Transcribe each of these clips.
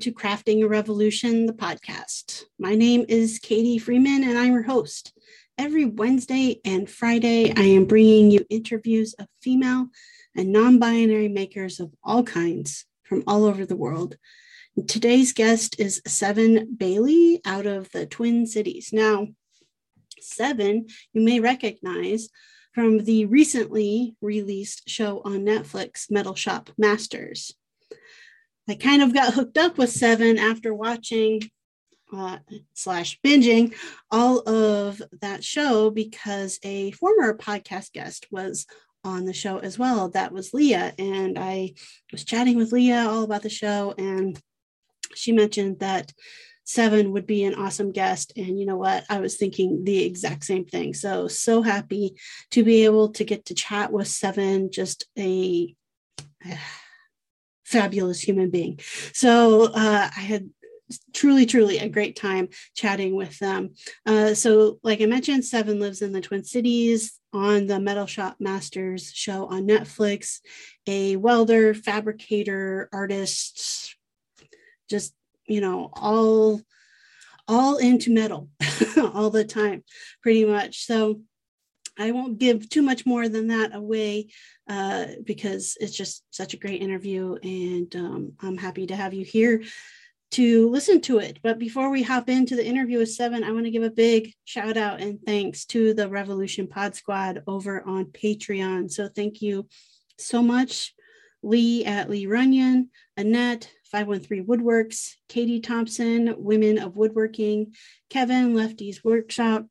To Crafting a Revolution, the podcast. My name is Katie Freeman, and I'm your host. Every Wednesday and Friday, I am bringing you interviews of female and non binary makers of all kinds from all over the world. Today's guest is Seven Bailey out of the Twin Cities. Now, Seven, you may recognize from the recently released show on Netflix, Metal Shop Masters. I kind of got hooked up with Seven after watching uh, slash binging all of that show because a former podcast guest was on the show as well. That was Leah. And I was chatting with Leah all about the show. And she mentioned that Seven would be an awesome guest. And you know what? I was thinking the exact same thing. So, so happy to be able to get to chat with Seven, just a fabulous human being. So uh, I had truly, truly a great time chatting with them. Uh, so, like I mentioned, Seven lives in the Twin Cities on the Metal Shop Masters show on Netflix, a welder, fabricator, artist, just, you know, all all into metal all the time pretty much so I won't give too much more than that away uh, because it's just such a great interview, and um, I'm happy to have you here to listen to it. But before we hop into the interview with Seven, I want to give a big shout out and thanks to the Revolution Pod Squad over on Patreon. So thank you so much, Lee at Lee Runyon, Annette, 513 Woodworks, Katie Thompson, Women of Woodworking, Kevin, Lefty's Workshop,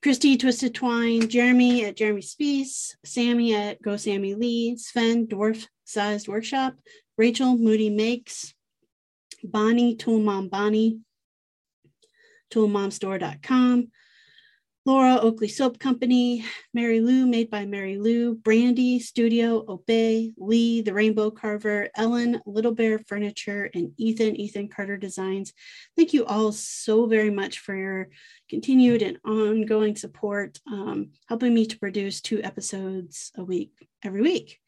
Christy Twisted Twine, Jeremy at Jeremy Spees, Sammy at Go Sammy Lee, Sven Dwarf Sized Workshop, Rachel Moody Makes, Bonnie Tool Mom Bonnie, toolmomstore.com, Laura Oakley Soap Company, Mary Lou Made by Mary Lou, Brandy Studio, Obey, Lee the Rainbow Carver, Ellen Little Bear Furniture, and Ethan Ethan Carter Designs. Thank you all so very much for your continued and ongoing support, um, helping me to produce two episodes a week every week.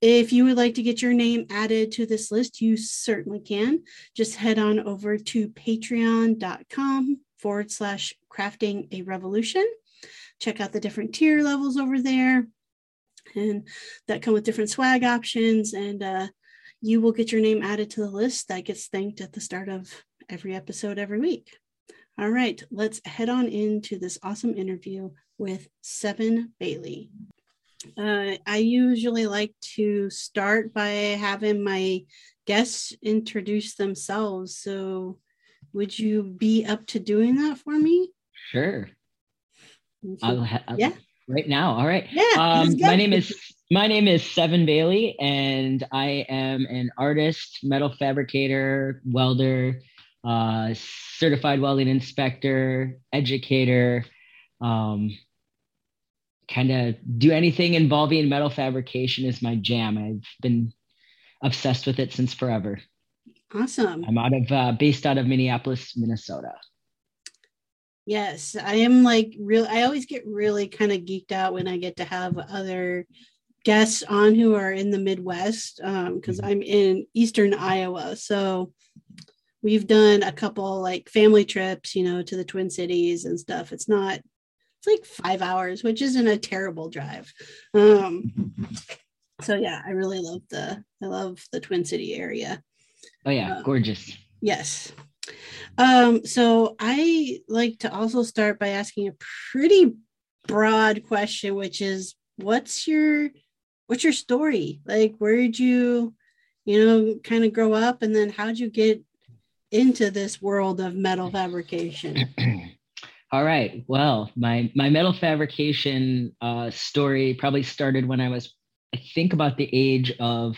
If you would like to get your name added to this list, you certainly can. Just head on over to patreon.com forward slash crafting a revolution. Check out the different tier levels over there and that come with different swag options. And uh, you will get your name added to the list that gets thanked at the start of every episode every week. All right, let's head on into this awesome interview with Seven Bailey. Uh, I usually like to start by having my guests introduce themselves. So, would you be up to doing that for me? Sure. I'll ha- yeah. Right now. All right. Yeah. Um, my name is my name is Seven Bailey, and I am an artist, metal fabricator, welder, uh, certified welding inspector, educator. Um, kind of do anything involving metal fabrication is my jam. I've been obsessed with it since forever. Awesome. I'm out of uh, based out of Minneapolis, Minnesota. Yes, I am like real. I always get really kind of geeked out when I get to have other guests on who are in the Midwest because um, I'm in Eastern Iowa. So we've done a couple like family trips, you know, to the Twin Cities and stuff. It's not. It's like five hours, which isn't a terrible drive. Um, so yeah, I really love the. I love the Twin City area. Oh yeah, uh, gorgeous. Yes. Um, so I like to also start by asking a pretty broad question, which is what's your what's your story? Like where did you, you know, kind of grow up and then how'd you get into this world of metal fabrication? All right. Well, my my metal fabrication uh, story probably started when I was, I think, about the age of,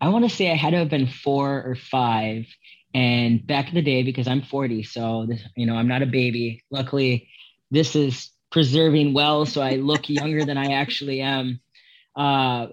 I want to say I had to have been four or five, and back in the day, because I'm 40, so this, you know, I'm not a baby. Luckily, this is preserving well, so I look younger than I actually am. Uh,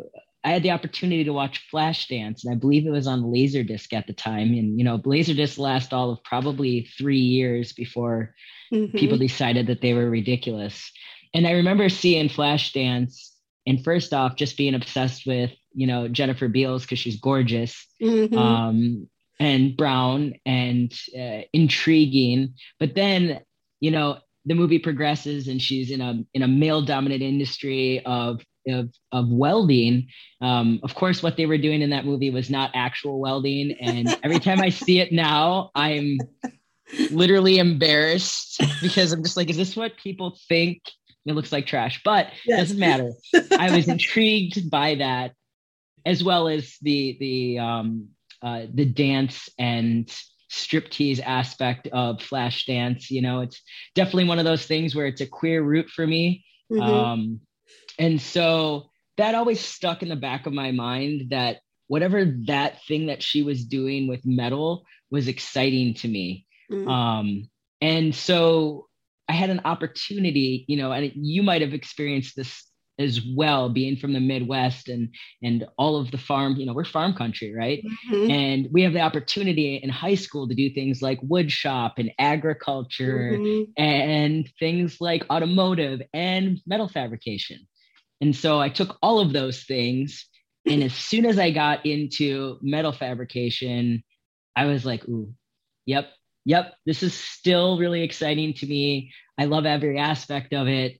I had the opportunity to watch Flashdance, and I believe it was on Laserdisc at the time. And you know, Laserdisc last all of probably three years before mm-hmm. people decided that they were ridiculous. And I remember seeing Flashdance, and first off, just being obsessed with you know Jennifer Beals because she's gorgeous mm-hmm. um, and brown and uh, intriguing. But then you know the movie progresses and she's in a in a male dominant industry of of, of welding. Um, of course, what they were doing in that movie was not actual welding. And every time I see it now, I'm literally embarrassed because I'm just like, is this what people think? It looks like trash, but yes. it doesn't matter. I was intrigued by that, as well as the the um, uh, the dance and striptease aspect of Flashdance. You know, it's definitely one of those things where it's a queer root for me. Mm-hmm. Um, and so that always stuck in the back of my mind that whatever that thing that she was doing with metal was exciting to me. Mm. Um, and so I had an opportunity, you know, and you might have experienced this as well being from the midwest and and all of the farm you know we're farm country right mm-hmm. and we have the opportunity in high school to do things like wood shop and agriculture mm-hmm. and things like automotive and metal fabrication and so I took all of those things. And as soon as I got into metal fabrication, I was like, ooh, yep, yep, this is still really exciting to me. I love every aspect of it.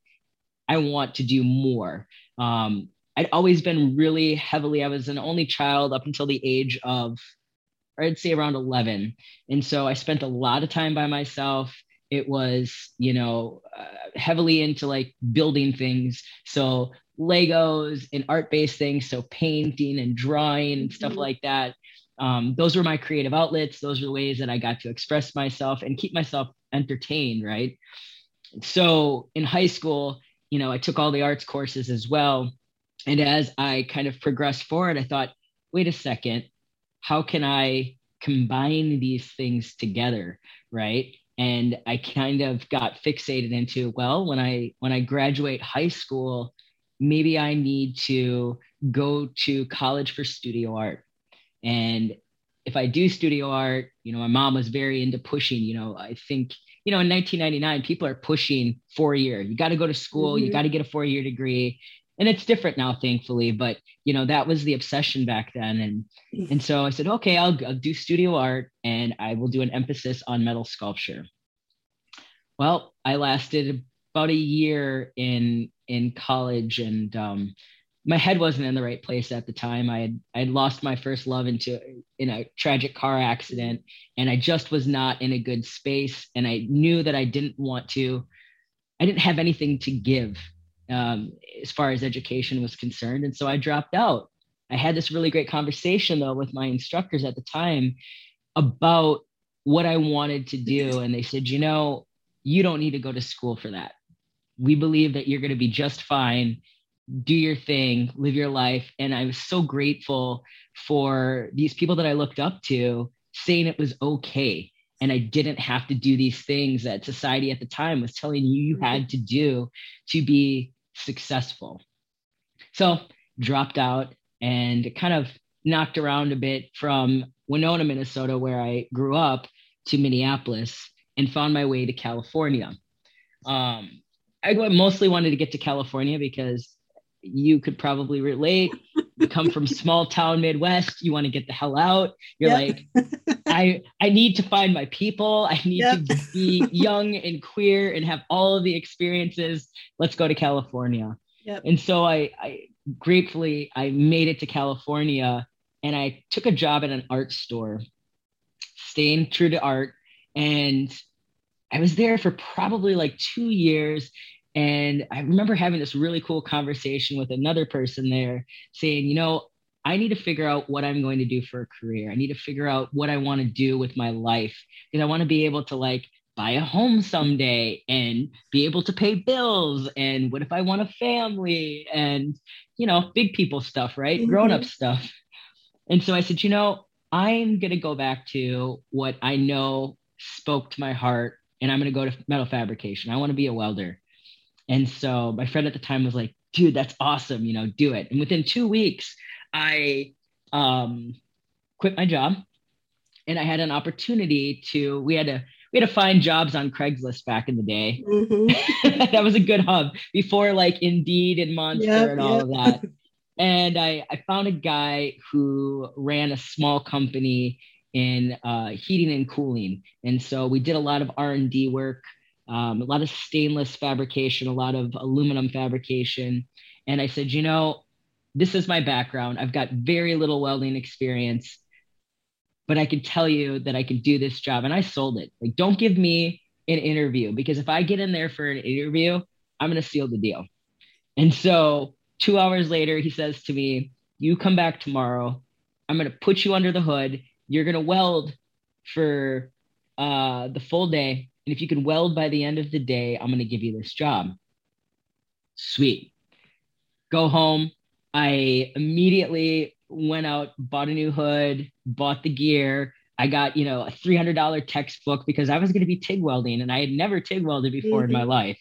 I want to do more. Um, I'd always been really heavily, I was an only child up until the age of, I'd say around 11. And so I spent a lot of time by myself it was you know uh, heavily into like building things so legos and art based things so painting and drawing and stuff mm-hmm. like that um, those were my creative outlets those were the ways that i got to express myself and keep myself entertained right so in high school you know i took all the arts courses as well. And as i kind of progressed forward i thought wait a second how can i combine these things together right? And i kind of got fixated into well when i when i graduate high school maybe i need to go to college for studio art. And if i do studio art you know my mom was very into pushing you know i think you know in 1999 people are pushing four year you got to go to school mm-hmm. you got to get a four year degree and it's different now thankfully but you know that was the obsession back then and mm. and so i said okay I'll, I'll do studio art and i will do an emphasis on metal sculpture well i lasted about a year in in college and um, my head wasn't in the right place at the time i had i had lost my first love into in a tragic car accident and i just was not in a good space and i knew that i didn't want to i didn't have anything to give um, as far as education was concerned. And so I dropped out. I had this really great conversation though with my instructors at the time about what I wanted to do. And they said, you know, you don't need to go to school for that. We believe that you're going to be just fine. Do your thing, live your life. And I was so grateful for these people that I looked up to saying it was okay and I didn't have to do these things that society at the time was telling you you had to do to be successful. So dropped out and kind of knocked around a bit from Winona, Minnesota, where I grew up, to Minneapolis and found my way to California. Um, I mostly wanted to get to California because you could probably relate. You come from small town Midwest, you want to get the hell out. You're yep. like, I I need to find my people. I need yep. to be young and queer and have all of the experiences. Let's go to California. Yep. And so I, I gratefully I made it to California and I took a job at an art store, staying true to art. And I was there for probably like two years. And I remember having this really cool conversation with another person there saying, you know, I need to figure out what I'm going to do for a career. I need to figure out what I want to do with my life because I want to be able to like buy a home someday and be able to pay bills. And what if I want a family and, you know, big people stuff, right? Mm-hmm. Grown up stuff. And so I said, you know, I'm going to go back to what I know spoke to my heart and I'm going to go to metal fabrication. I want to be a welder. And so my friend at the time was like, dude, that's awesome. You know, do it. And within two weeks, I um, quit my job and I had an opportunity to, we had to, we had to find jobs on Craigslist back in the day. Mm-hmm. that was a good hub before like Indeed and Monster yep, and all yep. of that. and I, I found a guy who ran a small company in uh, heating and cooling. And so we did a lot of R&D work, um, a lot of stainless fabrication, a lot of aluminum fabrication. And I said, you know, this is my background. I've got very little welding experience, but I can tell you that I can do this job. And I sold it. Like, don't give me an interview because if I get in there for an interview, I'm going to seal the deal. And so two hours later, he says to me, You come back tomorrow. I'm going to put you under the hood. You're going to weld for uh, the full day. And if you can weld by the end of the day, I'm going to give you this job. Sweet. Go home. I immediately went out, bought a new hood, bought the gear. I got, you know, a $300 textbook because I was going to be TIG welding and I had never TIG welded before mm-hmm. in my mm-hmm. life.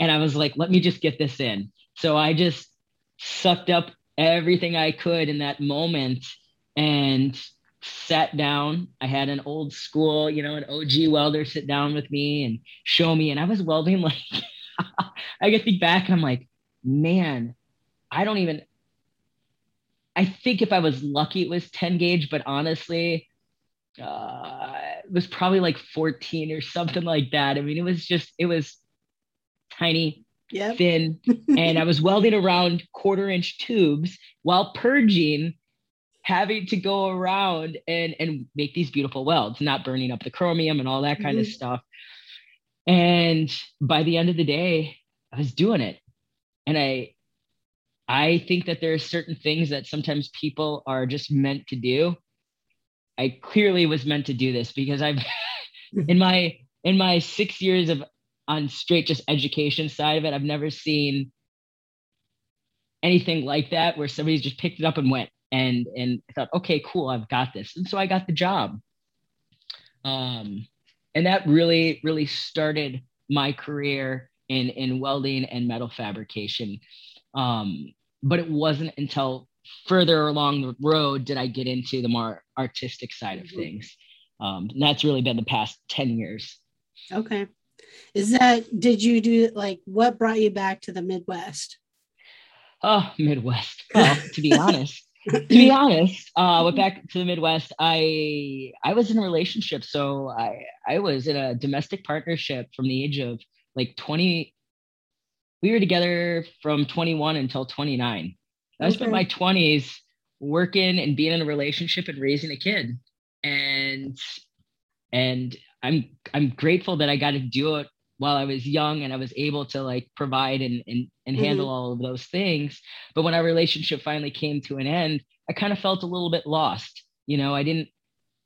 And I was like, let me just get this in. So I just sucked up everything I could in that moment and sat down. I had an old school, you know, an OG welder sit down with me and show me. And I was welding like, I get the back and I'm like, man, I don't even, I think if I was lucky, it was 10 gauge, but honestly, uh, it was probably like 14 or something like that. I mean, it was just, it was tiny, yep. thin, and I was welding around quarter inch tubes while purging, having to go around and and make these beautiful welds, not burning up the chromium and all that kind mm-hmm. of stuff. And by the end of the day, I was doing it, and I I think that there are certain things that sometimes people are just meant to do. I clearly was meant to do this because I've in my in my six years of on straight just education side of it, I've never seen anything like that where somebody's just picked it up and went and and I thought, okay, cool, I've got this. And so I got the job. Um, and that really, really started my career in in welding and metal fabrication. Um, but it wasn't until further along the road did I get into the more artistic side of mm-hmm. things. Um, and that's really been the past 10 years. Okay. Is that did you do like what brought you back to the Midwest? Oh, Midwest. Well, to be honest, to be honest, uh, went back to the Midwest. I I was in a relationship, so I I was in a domestic partnership from the age of like 20. We were together from 21 until 29. I okay. spent my 20s working and being in a relationship and raising a kid, and and I'm I'm grateful that I got to do it while I was young and I was able to like provide and and, and mm-hmm. handle all of those things. But when our relationship finally came to an end, I kind of felt a little bit lost. You know, I didn't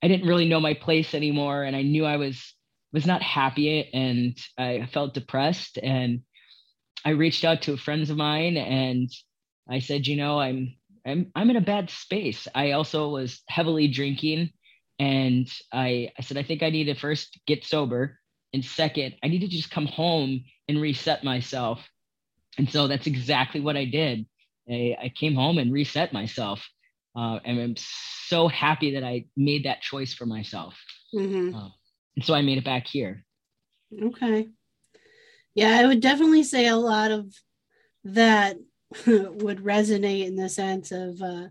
I didn't really know my place anymore and I knew I was was not happy and I felt depressed and I reached out to friends of mine and I said, you know, I'm I'm I'm in a bad space. I also was heavily drinking and I, I said, I think I need to first get sober. And second, I need to just come home and reset myself. And so that's exactly what I did. I, I came home and reset myself. Uh, and I'm so happy that I made that choice for myself. Mm-hmm. Uh, and so I made it back here. Okay. Yeah, I would definitely say a lot of that would resonate in the sense of uh,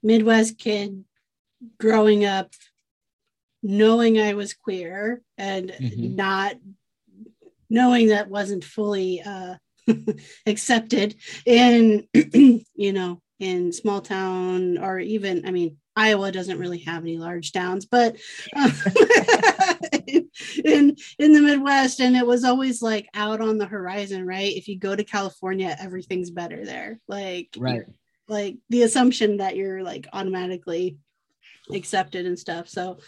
Midwest kid growing up knowing I was queer and mm-hmm. not knowing that wasn't fully uh, accepted in, you know, in small town or even, I mean, Iowa doesn't really have any large towns, but uh, in in the Midwest, and it was always like out on the horizon, right? If you go to California, everything's better there. Like, right, like the assumption that you're like automatically accepted and stuff. So,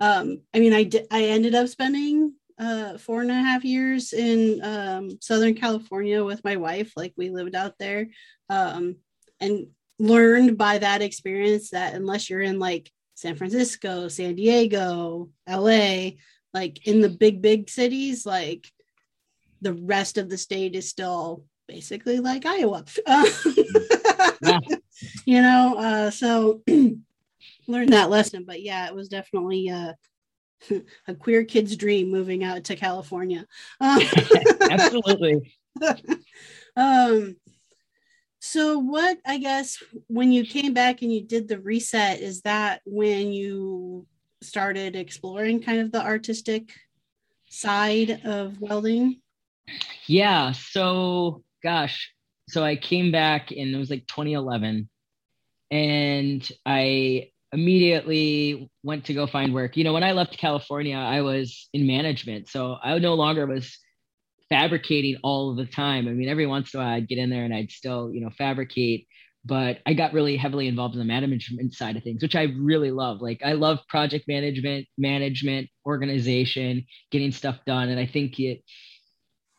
um, I mean, I did, I ended up spending uh, four and a half years in um, Southern California with my wife. Like we lived out there um, and learned by that experience that unless you're in like San Francisco, San Diego, LA, like in the big, big cities, like the rest of the state is still basically like Iowa. Yeah. You know, uh, so learned that lesson. But yeah, it was definitely uh, a queer kid's dream moving out to California. Um, Absolutely. um, So, what I guess when you came back and you did the reset, is that when you started exploring kind of the artistic side of welding? Yeah. So, gosh, so I came back and it was like 2011, and I immediately went to go find work. You know, when I left California, I was in management, so I no longer was fabricating all of the time. I mean, every once in a while I'd get in there and I'd still, you know, fabricate, but I got really heavily involved in the management side of things, which I really love. Like I love project management, management, organization, getting stuff done. And I think it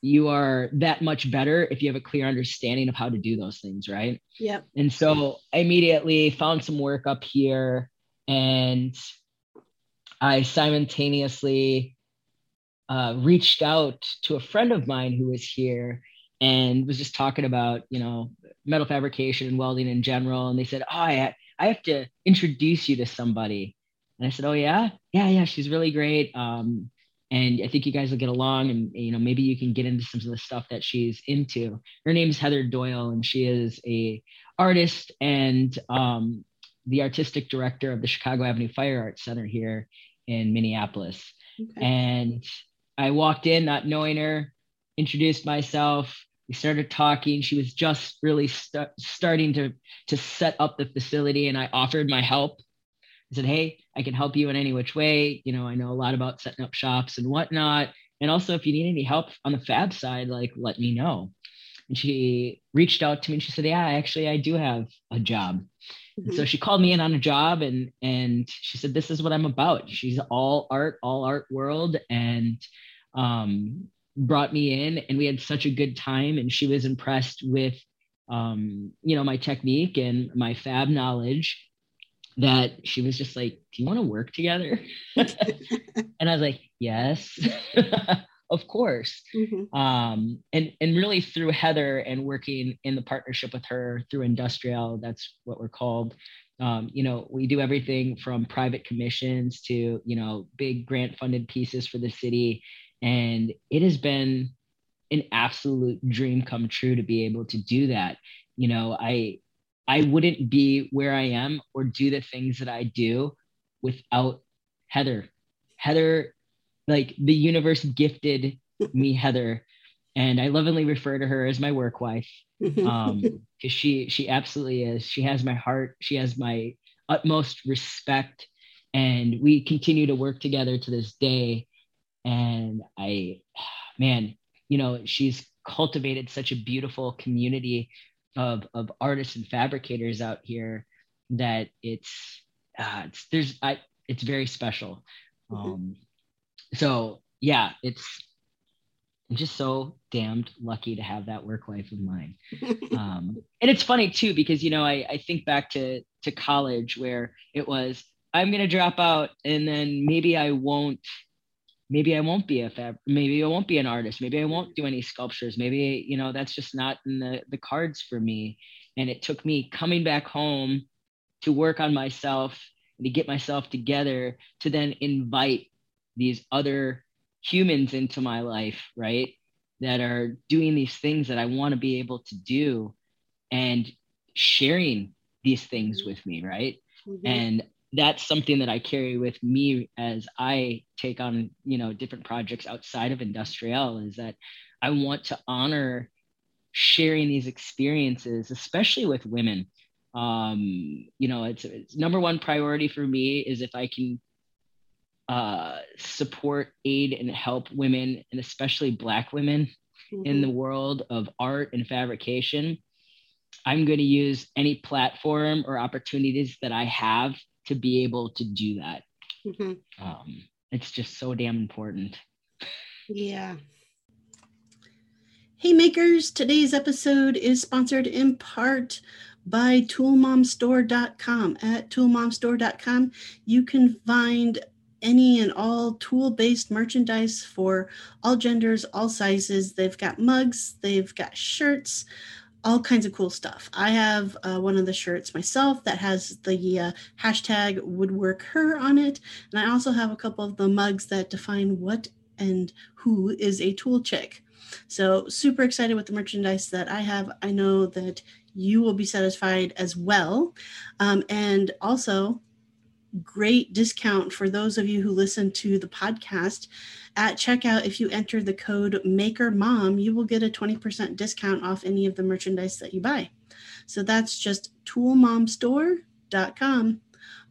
you are that much better if you have a clear understanding of how to do those things, right? Yep. And so I immediately found some work up here and I simultaneously uh, reached out to a friend of mine who was here and was just talking about you know metal fabrication and welding in general and they said oh i, I have to introduce you to somebody and i said oh yeah yeah yeah she's really great um, and i think you guys will get along and you know maybe you can get into some of the stuff that she's into her name is heather doyle and she is a artist and um, the artistic director of the chicago avenue fire arts center here in minneapolis okay. and I walked in not knowing her, introduced myself. We started talking. She was just really st- starting to to set up the facility, and I offered my help. I said, "Hey, I can help you in any which way. You know, I know a lot about setting up shops and whatnot. And also, if you need any help on the fab side, like let me know." And she reached out to me and she said, "Yeah, actually, I do have a job." Mm-hmm. So she called me in on a job and and she said, "This is what I'm about." She's all art, all art world, and um, brought me in, and we had such a good time. And she was impressed with, um, you know, my technique and my fab knowledge. That she was just like, "Do you want to work together?" and I was like, "Yes." of course mm-hmm. um, and and really through heather and working in the partnership with her through industrial that's what we're called um, you know we do everything from private commissions to you know big grant funded pieces for the city and it has been an absolute dream come true to be able to do that you know i i wouldn't be where i am or do the things that i do without heather. Heather like the universe gifted me heather and i lovingly refer to her as my work wife um because she she absolutely is. She has my heart. She has my utmost respect and we continue to work together to this day. And i man you know she's cultivated such a beautiful community of of artists and fabricators out here that it's uh, it's there's i it's very special mm-hmm. um so yeah it's I'm just so damned lucky to have that work life of mine. Um, and it's funny too, because, you know, I, I think back to, to college where it was, I'm going to drop out and then maybe I won't, maybe I won't be a fab, maybe I won't be an artist. Maybe I won't do any sculptures. Maybe, you know, that's just not in the, the cards for me. And it took me coming back home to work on myself and to get myself together to then invite these other humans into my life, right? That are doing these things that I want to be able to do and sharing these things with me, right? Mm-hmm. And that's something that I carry with me as I take on, you know, different projects outside of industrial is that I want to honor sharing these experiences, especially with women. Um, you know, it's, it's number one priority for me is if I can uh, support, aid, and help women, and especially Black women mm-hmm. in the world of art and fabrication. I'm going to use any platform or opportunities that I have to be able to do that. Mm-hmm. Um, it's just so damn important. Yeah. Hey makers, today's episode is sponsored in part by toolmomstore.com. At toolmomstore.com, you can find any and all tool based merchandise for all genders, all sizes. They've got mugs, they've got shirts, all kinds of cool stuff. I have uh, one of the shirts myself that has the uh, hashtag woodwork her on it. And I also have a couple of the mugs that define what and who is a tool chick. So, super excited with the merchandise that I have. I know that you will be satisfied as well. Um, and also, great discount for those of you who listen to the podcast at checkout if you enter the code maker mom you will get a 20% discount off any of the merchandise that you buy. So that's just toolmomstore.com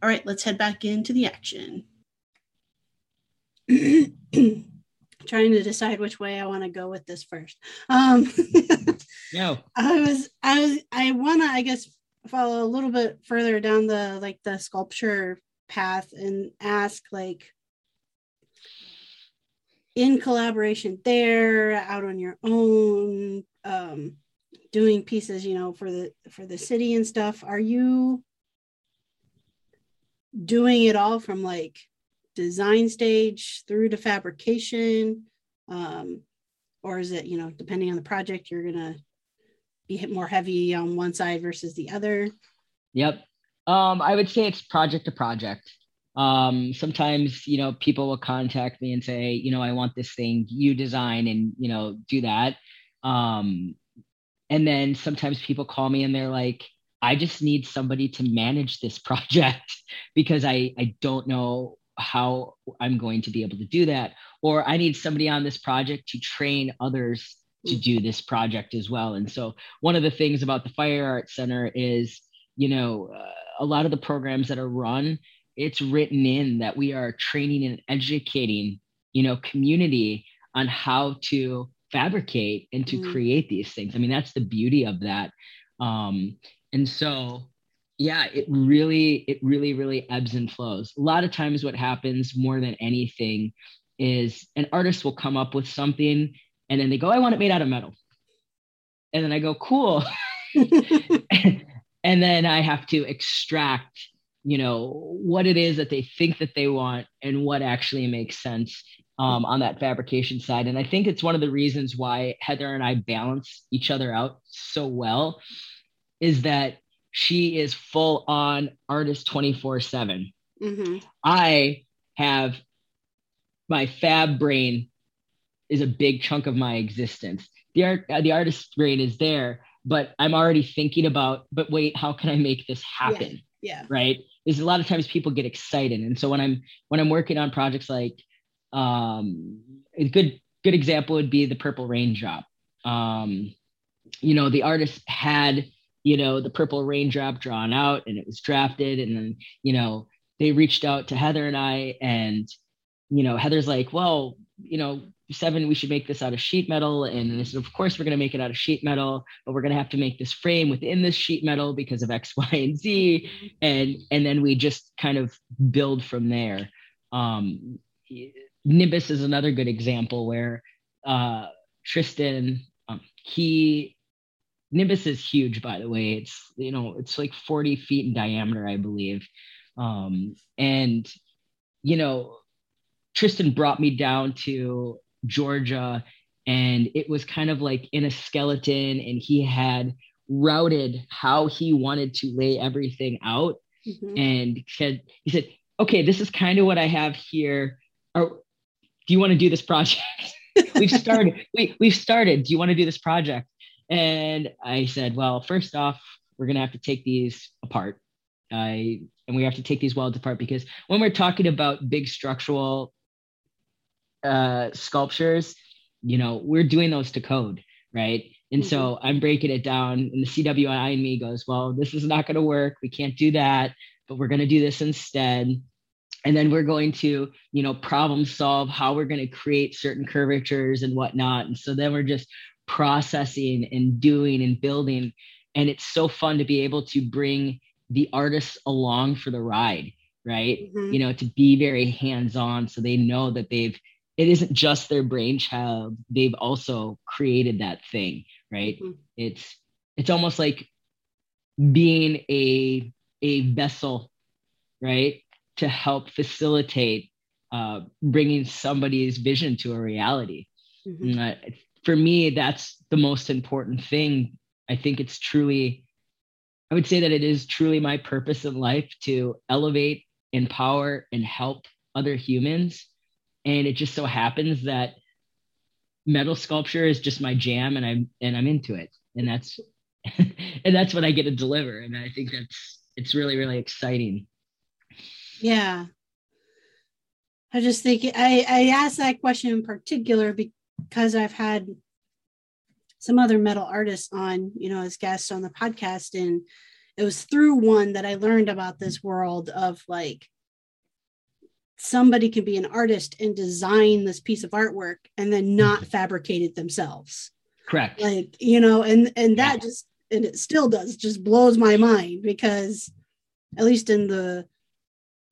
all right let's head back into the action. Trying to decide which way i want to go with this first. Um no. I was i was i want to i guess follow a little bit further down the like the sculpture path and ask like in collaboration there out on your own um doing pieces you know for the for the city and stuff. Are you doing it all from like design stage through to fabrication? Um or is it you know depending on the project you're gonna be more heavy on one side versus the other? Yep. Um, I would say it's project to project. Um, sometimes, you know, people will contact me and say, you know, I want this thing, you design and, you know, do that. Um, and then sometimes people call me and they're like, I just need somebody to manage this project because I, I don't know how I'm going to be able to do that. Or I need somebody on this project to train others to mm. do this project as well. And so one of the things about the Fire Arts Center is, you know, uh, a lot of the programs that are run, it's written in that we are training and educating, you know, community on how to fabricate and to mm. create these things. I mean, that's the beauty of that. Um, and so, yeah, it really, it really, really ebbs and flows. A lot of times, what happens more than anything is an artist will come up with something and then they go, I want it made out of metal. And then I go, cool. and then i have to extract you know what it is that they think that they want and what actually makes sense um, on that fabrication side and i think it's one of the reasons why heather and i balance each other out so well is that she is full on artist 24 7 mm-hmm. i have my fab brain is a big chunk of my existence the art the artist brain is there but I'm already thinking about, but wait, how can I make this happen? Yeah. yeah. Right. Is a lot of times people get excited. And so when I'm when I'm working on projects like um a good good example would be the purple raindrop. Um, you know, the artist had, you know, the purple raindrop drawn out and it was drafted. And then, you know, they reached out to Heather and I and you know, Heather's like, well, you know, seven, we should make this out of sheet metal. And said, of course, we're going to make it out of sheet metal, but we're going to have to make this frame within this sheet metal because of X, Y, and Z. And, and then we just kind of build from there. Um, Nimbus is another good example where uh, Tristan, um, he, Nimbus is huge, by the way. It's, you know, it's like 40 feet in diameter, I believe. Um, and, you know, Tristan brought me down to Georgia, and it was kind of like in a skeleton, and he had routed how he wanted to lay everything out. Mm-hmm. And said, he said, okay, this is kind of what I have here. Or, do you want to do this project? we've started. we, we've started. Do you want to do this project? And I said, well, first off, we're gonna have to take these apart. I and we have to take these welds apart because when we're talking about big structural uh, sculptures, you know, we're doing those to code, right? And mm-hmm. so I'm breaking it down, and the CWI in me goes, well, this is not going to work. We can't do that, but we're going to do this instead. And then we're going to, you know, problem solve how we're going to create certain curvatures and whatnot. And so then we're just processing and doing and building. And it's so fun to be able to bring the artists along for the ride, right? Mm-hmm. You know, to be very hands on so they know that they've it isn't just their brainchild they've also created that thing right? Mm-hmm. it's it's almost like being a a vessel right? To help facilitate uh, bringing somebody's vision to a reality. Mm-hmm. uh, for me that's the most important thing. I think it's truly i would say that it is truly my purpose in life to elevate empower and help other humans and it just so happens that metal sculpture is just my jam and i'm and i'm into it and that's and that's what I get to deliver. And I think that's it's really, really exciting. Yeah. I just think I, I asked that question in particular because I've had some other metal artists on, you know, as guests on the podcast. And it was through one that I learned about this world of like somebody can be an artist and design this piece of artwork and then not mm-hmm. fabricate it themselves. Correct. Like, you know, and and that yeah. just and it still does just blows my mind because at least in the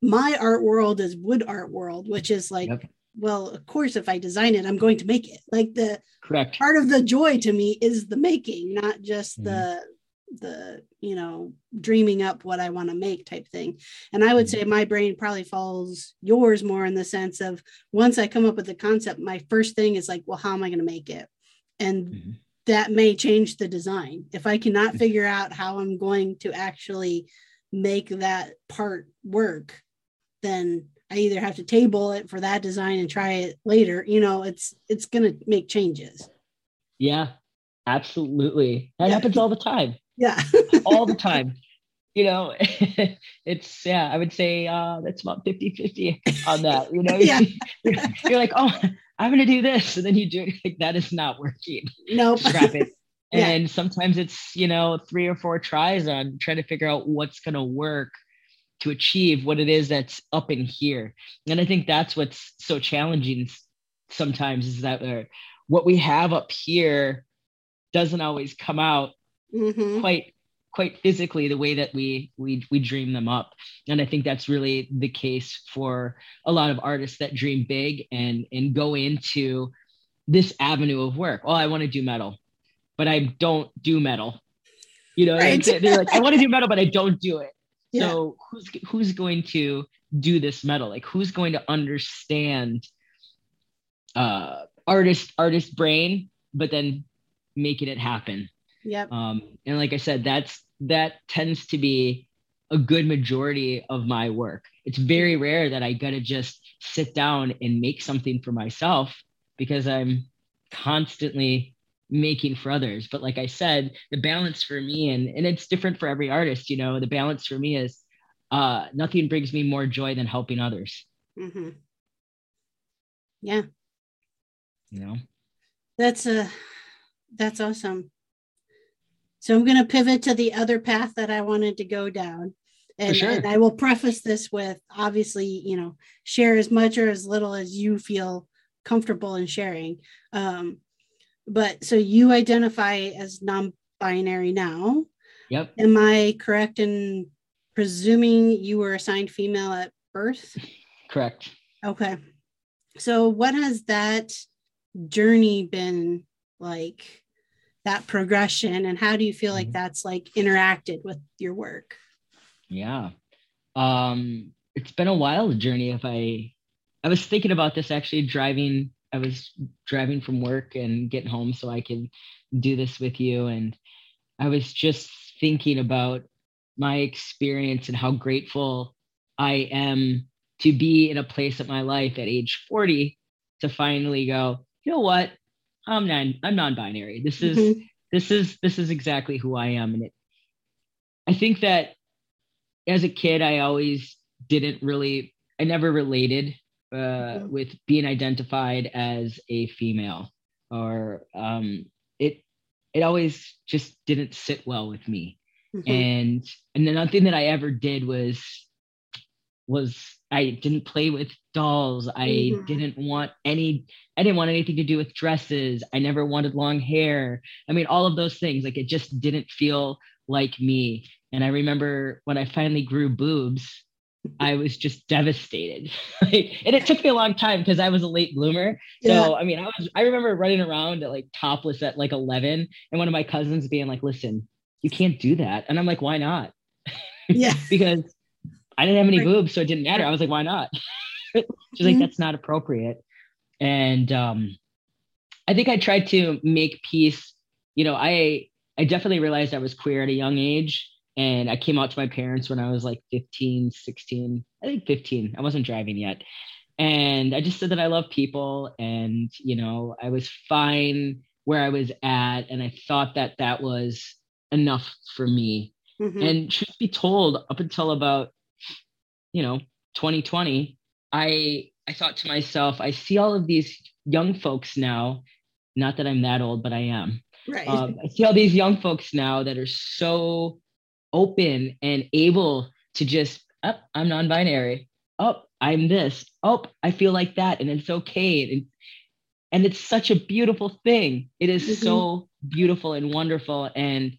my art world is wood art world, which is like yep well of course if i design it i'm going to make it like the correct part of the joy to me is the making not just mm-hmm. the the you know dreaming up what i want to make type thing and i would mm-hmm. say my brain probably follows yours more in the sense of once i come up with the concept my first thing is like well how am i going to make it and mm-hmm. that may change the design if i cannot mm-hmm. figure out how i'm going to actually make that part work then I either have to table it for that design and try it later. You know, it's it's gonna make changes. Yeah, absolutely. That yeah. happens all the time. Yeah. all the time. You know, it's yeah, I would say uh that's about 50-50 on that. You know, yeah. you're like, oh, I'm gonna do this, and then you do it like that is not working. Nope. Scrap it. And yeah. sometimes it's, you know, three or four tries on trying to figure out what's gonna work to achieve what it is that's up in here. And I think that's what's so challenging sometimes is that uh, what we have up here doesn't always come out mm-hmm. quite quite physically the way that we we we dream them up and i think that's really the case for a lot of artists that dream big and and go into this avenue of work oh i want to do metal but i don't do metal you know right. they're like i want to do metal but i don't do it yeah. So who's who's going to do this metal? Like who's going to understand uh artist artist brain, but then making it happen. Yep. Um, and like I said, that's that tends to be a good majority of my work. It's very rare that I gotta just sit down and make something for myself because I'm constantly making for others but like i said the balance for me and and it's different for every artist you know the balance for me is uh nothing brings me more joy than helping others mm-hmm. yeah you know that's a uh, that's awesome so i'm going to pivot to the other path that i wanted to go down. And, sure. and i will preface this with obviously you know share as much or as little as you feel comfortable in sharing. Um, but so you identify as non-binary now. Yep. Am i correct in presuming you were assigned female at birth? Correct. Okay. So what has that journey been like that progression and how do you feel like mm-hmm. that's like interacted with your work yeah um it's been a wild journey if i i was thinking about this actually driving I was driving from work and getting home so I could do this with you. And I was just thinking about my experience and how grateful I am to be in a place of my life at age 40 to finally go, you know what? I'm non I'm non-binary. This is mm-hmm. this is this is exactly who I am. And it I think that as a kid, I always didn't really I never related uh, mm-hmm. with being identified as a female or um, it it always just didn't sit well with me mm-hmm. and and then nothing that i ever did was was i didn't play with dolls i mm-hmm. didn't want any i didn't want anything to do with dresses i never wanted long hair i mean all of those things like it just didn't feel like me and i remember when i finally grew boobs I was just devastated. and it took me a long time because I was a late bloomer. So yeah. I mean, I was I remember running around at like topless at like 11 and one of my cousins being like, "Listen, you can't do that." And I'm like, "Why not?" Yeah. because I didn't have any right. boobs, so it didn't matter. I was like, "Why not?" She's mm-hmm. like, "That's not appropriate." And um I think I tried to make peace. You know, I I definitely realized I was queer at a young age and I came out to my parents when I was like 15, 16, I think 15. I wasn't driving yet. And I just said that I love people and, you know, I was fine where I was at. And I thought that that was enough for me. Mm-hmm. And truth be told, up until about, you know, 2020, I I thought to myself, I see all of these young folks now. Not that I'm that old, but I am. Right. Um, I see all these young folks now that are so open and able to just, oh, I'm non-binary. Oh, I'm this. Oh, I feel like that, and it's okay. And and it's such a beautiful thing. It is mm-hmm. so beautiful and wonderful. And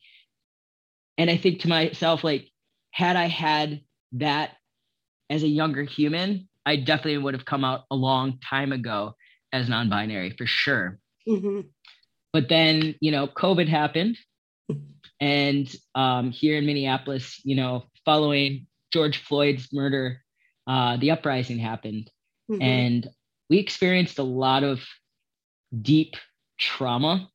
and I think to myself, like, had I had that as a younger human, I definitely would have come out a long time ago as non-binary for sure. Mm-hmm. But then, you know, COVID happened, and um, here in Minneapolis, you know, following George Floyd's murder, uh, the uprising happened, mm-hmm. and we experienced a lot of deep trauma.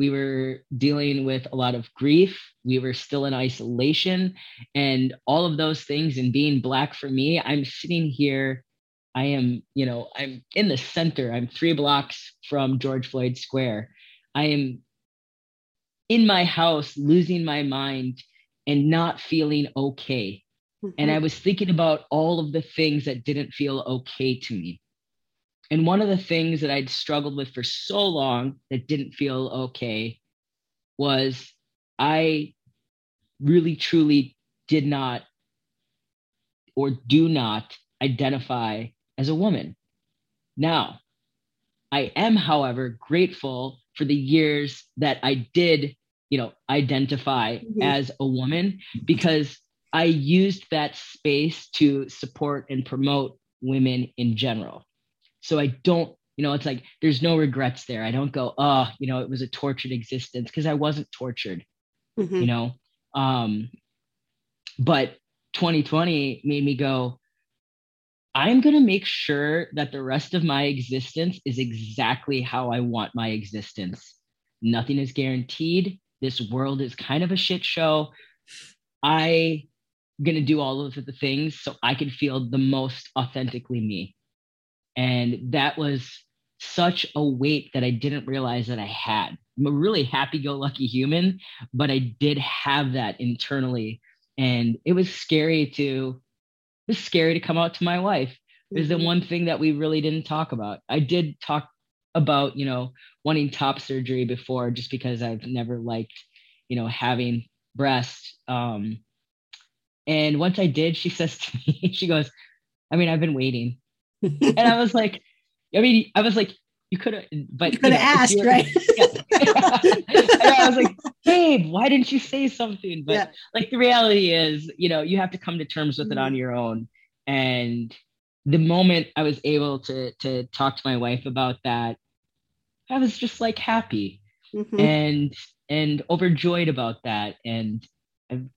We were dealing with a lot of grief. We were still in isolation and all of those things. And being Black for me, I'm sitting here. I am, you know, I'm in the center. I'm three blocks from George Floyd Square. I am in my house, losing my mind and not feeling okay. Mm-hmm. And I was thinking about all of the things that didn't feel okay to me. And one of the things that I'd struggled with for so long that didn't feel okay was I really truly did not or do not identify as a woman. Now, I am, however, grateful for the years that I did, you know, identify mm-hmm. as a woman because I used that space to support and promote women in general. So I don't, you know, it's like there's no regrets there. I don't go, oh, you know, it was a tortured existence because I wasn't tortured, mm-hmm. you know. Um, but 2020 made me go, I'm going to make sure that the rest of my existence is exactly how I want my existence. Nothing is guaranteed. This world is kind of a shit show. I'm going to do all of the things so I can feel the most authentically me. And that was such a weight that I didn't realize that I had. I'm a really happy go lucky human, but I did have that internally. And it was scary to, it was scary to come out to my wife. It was the mm-hmm. one thing that we really didn't talk about. I did talk about, you know, wanting top surgery before just because I've never liked, you know, having breasts. Um, and once I did, she says to me, she goes, I mean, I've been waiting and I was like, I mean, I was like, you could have, but you could have asked, right? I was like, babe, why didn't you say something? But yeah. like the reality is, you know, you have to come to terms with mm-hmm. it on your own. And the moment I was able to to talk to my wife about that, I was just like happy mm-hmm. and and overjoyed about that. And I'm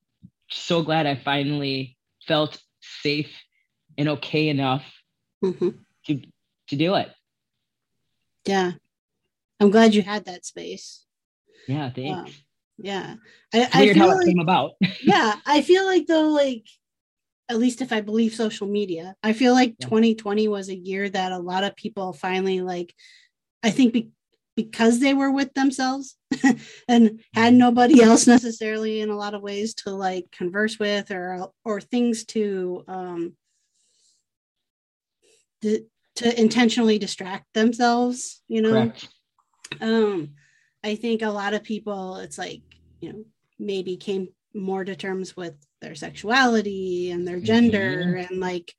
so glad I finally felt safe and okay enough mm-hmm. to to do it. Yeah, I'm glad you had that space. Yeah, thanks. Um, yeah, I, I weird how like, came about. yeah, I feel like though, like at least if I believe social media, I feel like yeah. 2020 was a year that a lot of people finally like. I think be, because they were with themselves and had mm-hmm. nobody else necessarily in a lot of ways to like converse with or or things to um to intentionally distract themselves you know Correct. um i think a lot of people it's like you know maybe came more to terms with their sexuality and their gender mm-hmm. and like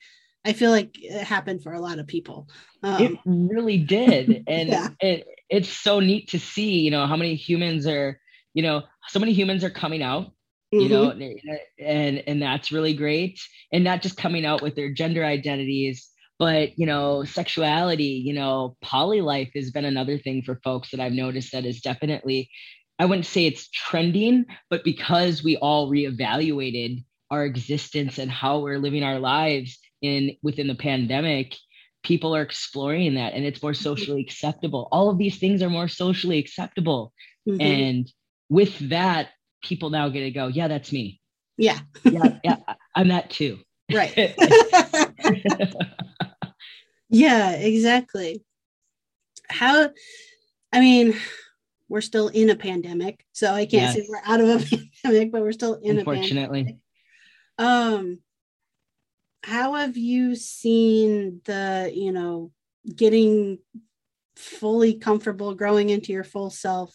i feel like it happened for a lot of people um, it really did and yeah. it, it's so neat to see you know how many humans are you know so many humans are coming out you mm-hmm. know and and that's really great and not just coming out with their gender identities but you know sexuality you know poly life has been another thing for folks that i've noticed that is definitely i wouldn't say it's trending but because we all reevaluated our existence and how we're living our lives in within the pandemic people are exploring that and it's more mm-hmm. socially acceptable. All of these things are more socially acceptable. Mm-hmm. and with that people now get to go yeah that's me. Yeah. Yeah yeah i'm that too. Right yeah exactly how i mean we're still in a pandemic. So I can't yes. say we're out of a pandemic, but we're still in Unfortunately. a pandemic. Um, how have you seen the, you know, getting fully comfortable growing into your full self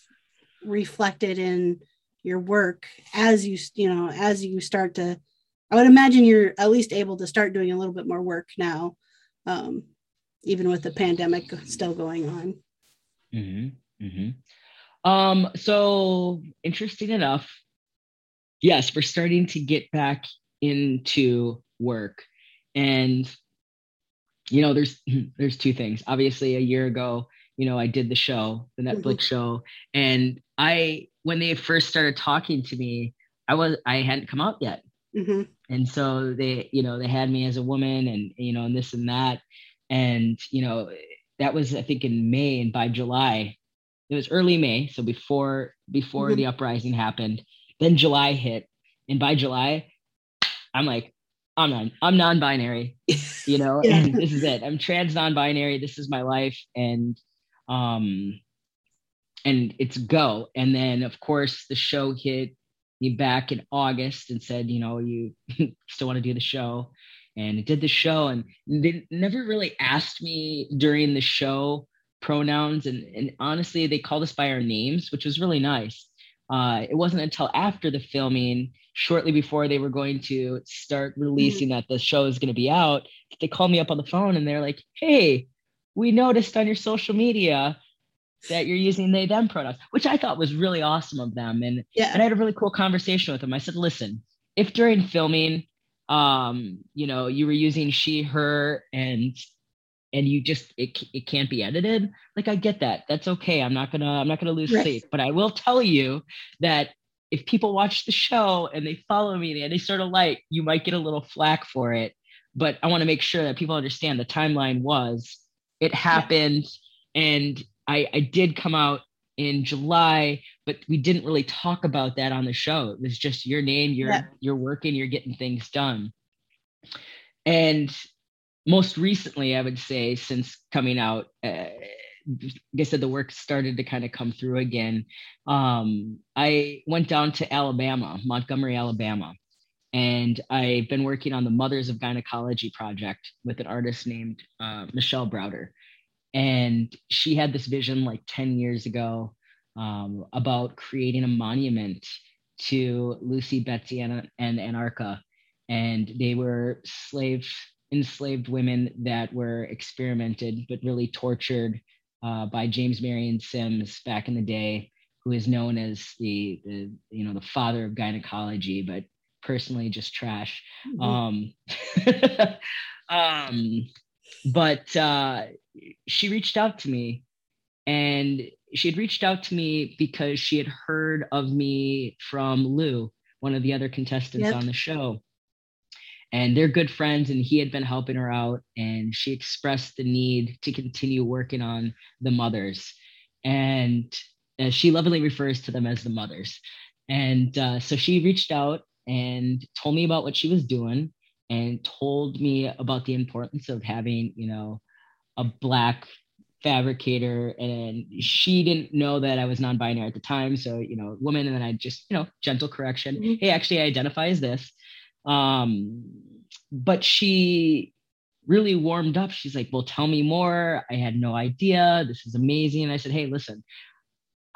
reflected in your work as you, you know, as you start to, I would imagine you're at least able to start doing a little bit more work now, um, even with the pandemic still going on. Mm-hmm. Mm-hmm. Um, so interesting enough, yes, we're starting to get back into work. And you know, there's there's two things. Obviously, a year ago, you know, I did the show, the Netflix mm-hmm. show, and I when they first started talking to me, I was I hadn't come out yet. Mm-hmm. And so they, you know, they had me as a woman and, you know, and this and that. And, you know, that was, I think in May and by July, it was early May. So before, before mm-hmm. the uprising happened, then July hit. And by July, I'm like, I'm non, I'm non-binary, you know, yeah. and this is it. I'm trans non-binary. This is my life. And, um, and it's go. And then of course the show hit me back in August and said, you know, you still want to do the show. And it did the show and they never really asked me during the show pronouns. And, and honestly, they called us by our names, which was really nice. Uh, it wasn't until after the filming shortly before they were going to start releasing mm-hmm. that the show is going to be out, they called me up on the phone and they're like, "Hey, we noticed on your social media that you're using they them pronouns," which I thought was really awesome of them. And yeah, and I had a really cool conversation with them. I said, "Listen, if during filming, um, you know, you were using she, her, and and you just it, it can't be edited like i get that that's okay i'm not gonna i'm not gonna lose right. sleep but i will tell you that if people watch the show and they follow me and they sort of like, you might get a little flack for it. But I want to make sure that people understand the timeline was it happened yeah. and I, I did come out in July, but we didn't really talk about that on the show. It was just your name, you're yeah. you're working, you're getting things done. And most recently, I would say, since coming out, uh, like I said, the work started to kind of come through again. Um, I went down to Alabama, Montgomery, Alabama, and I've been working on the Mothers of Gynecology project with an artist named uh, Michelle Browder. And she had this vision like 10 years ago um, about creating a monument to Lucy, Betsy, and, and Anarcha. And they were slave enslaved women that were experimented but really tortured uh, by James Marion Sims back in the day, who is known as the, the you know the father of gynecology, but personally just trash. Mm-hmm. Um, um, but uh, she reached out to me, and she had reached out to me because she had heard of me from Lou, one of the other contestants yep. on the show. And they're good friends and he had been helping her out and she expressed the need to continue working on the mothers. And uh, she lovingly refers to them as the mothers. And uh, so she reached out and told me about what she was doing and told me about the importance of having you know a black fabricator and she didn't know that I was non-binary at the time. So, you know, woman, and then I just, you know, gentle correction. Mm-hmm. Hey, actually I identify as this. Um, but she really warmed up. She's like, Well, tell me more. I had no idea. This is amazing. And I said, Hey, listen,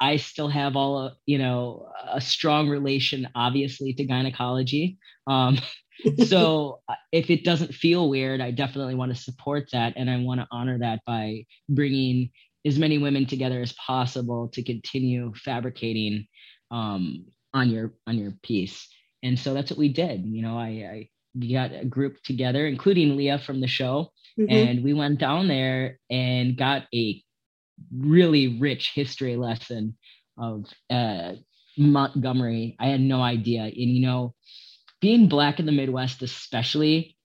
I still have all, you know, a strong relation, obviously, to gynecology. Um, so uh, if it doesn't feel weird, I definitely want to support that. And I want to honor that by bringing as many women together as possible to continue fabricating um, on your on your piece and so that's what we did you know i, I we got a group together including leah from the show mm-hmm. and we went down there and got a really rich history lesson of uh, montgomery i had no idea and you know being black in the midwest especially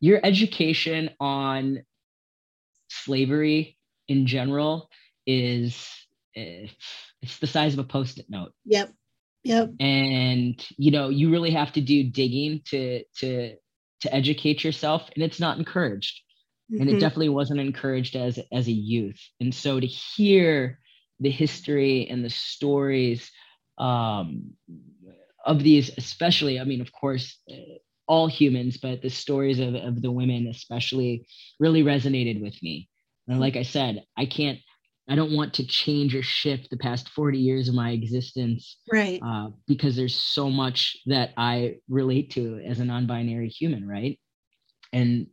your education on slavery in general is eh, it's the size of a post-it note yep Yep. And you know, you really have to do digging to to to educate yourself, and it's not encouraged. Mm-hmm. And it mm-hmm. definitely wasn't encouraged as as a youth. And so to hear the history and the stories um, of these, especially, I mean, of course, all humans, but the stories of, of the women, especially, really resonated with me. And like I said, I can't, I don't want to change or shift the past 40 years of my existence. Right. Uh, because there's so much that I relate to as a non binary human, right? And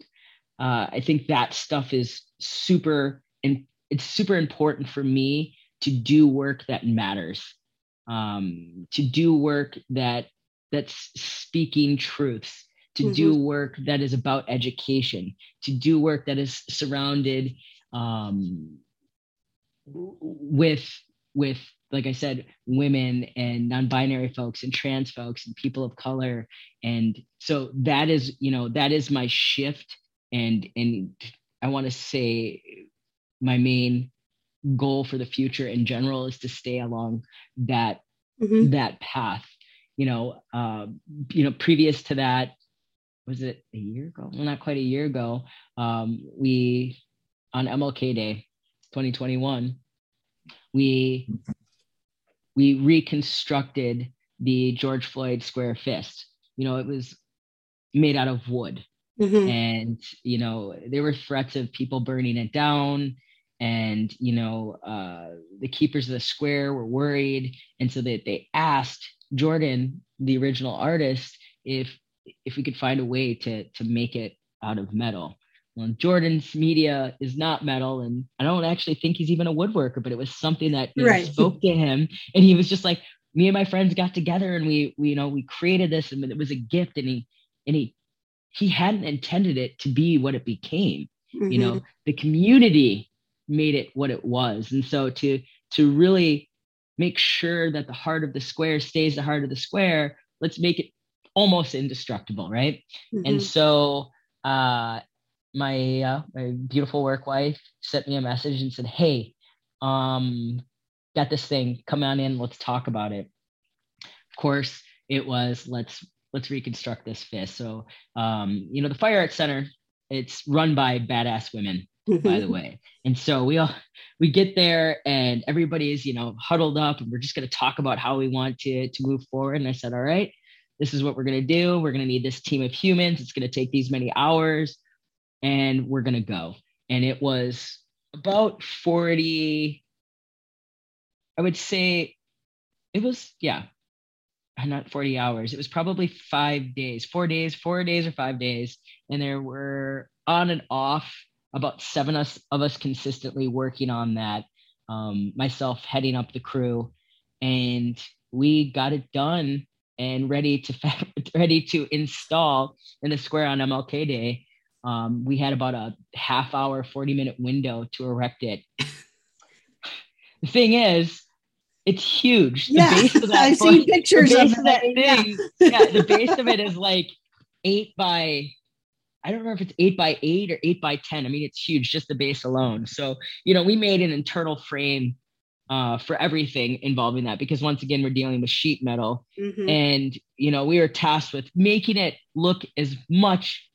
uh, I think that stuff is super, and it's super important for me to do work that matters, um, to do work that that's speaking truths, to mm-hmm. do work that is about education, to do work that is surrounded um, with with like I said, women and non-binary folks and trans folks and people of color. And so that is, you know, that is my shift. And and I want to say my main goal for the future in general is to stay along that mm-hmm. that path. You know, uh, you know, previous to that, was it a year ago? Well, not quite a year ago. Um, we on MLK Day, 2021, we we reconstructed the George Floyd square fist. You know, it was made out of wood. Mm-hmm. And, you know, there were threats of people burning it down. And, you know, uh, the keepers of the square were worried. And so they, they asked Jordan, the original artist, if if we could find a way to to make it out of metal. Well, Jordan's media is not metal, and I don't actually think he's even a woodworker, but it was something that you know, spoke to him, and he was just like, me and my friends got together and we, we, you know, we created this, and it was a gift, and he, and he, he hadn't intended it to be what it became. Mm-hmm. You know, mm-hmm. the community made it what it was, and so to to really make sure that the heart of the square stays the heart of the square, let's make it almost indestructible, right? Mm-hmm. And so uh, my uh, my beautiful work wife sent me a message and said, "Hey, um, got this thing. Come on in. Let's talk about it." Of course, it was let's let's reconstruct this fist. So, um, you know, the Fire Arts Center it's run by badass women, by the mm-hmm. way. And so we all we get there and everybody's you know huddled up and we're just going to talk about how we want to to move forward. And I said, all right, this is what we're going to do. We're going to need this team of humans. It's going to take these many hours and we're going to go. And it was about 40, I would say it was, yeah, uh, not 40 hours. It was probably five days, four days, four days or five days. And there were on and off about seven us, of us consistently working on that. Um, myself heading up the crew, and we got it done and ready to ready to install in the square on MLK Day um, we had about a half hour, 40 minute window to erect it. the thing is, it's huge. The yeah, base of that I've seen pictures of, of, that thing. Yeah. yeah, the base of it is like eight by I don't remember if it's eight by eight or eight by 10. I mean, it's huge, just the base alone. So, you know, we made an internal frame uh, for everything involving that because once again, we're dealing with sheet metal. Mm-hmm. And, you know, we were tasked with making it look as much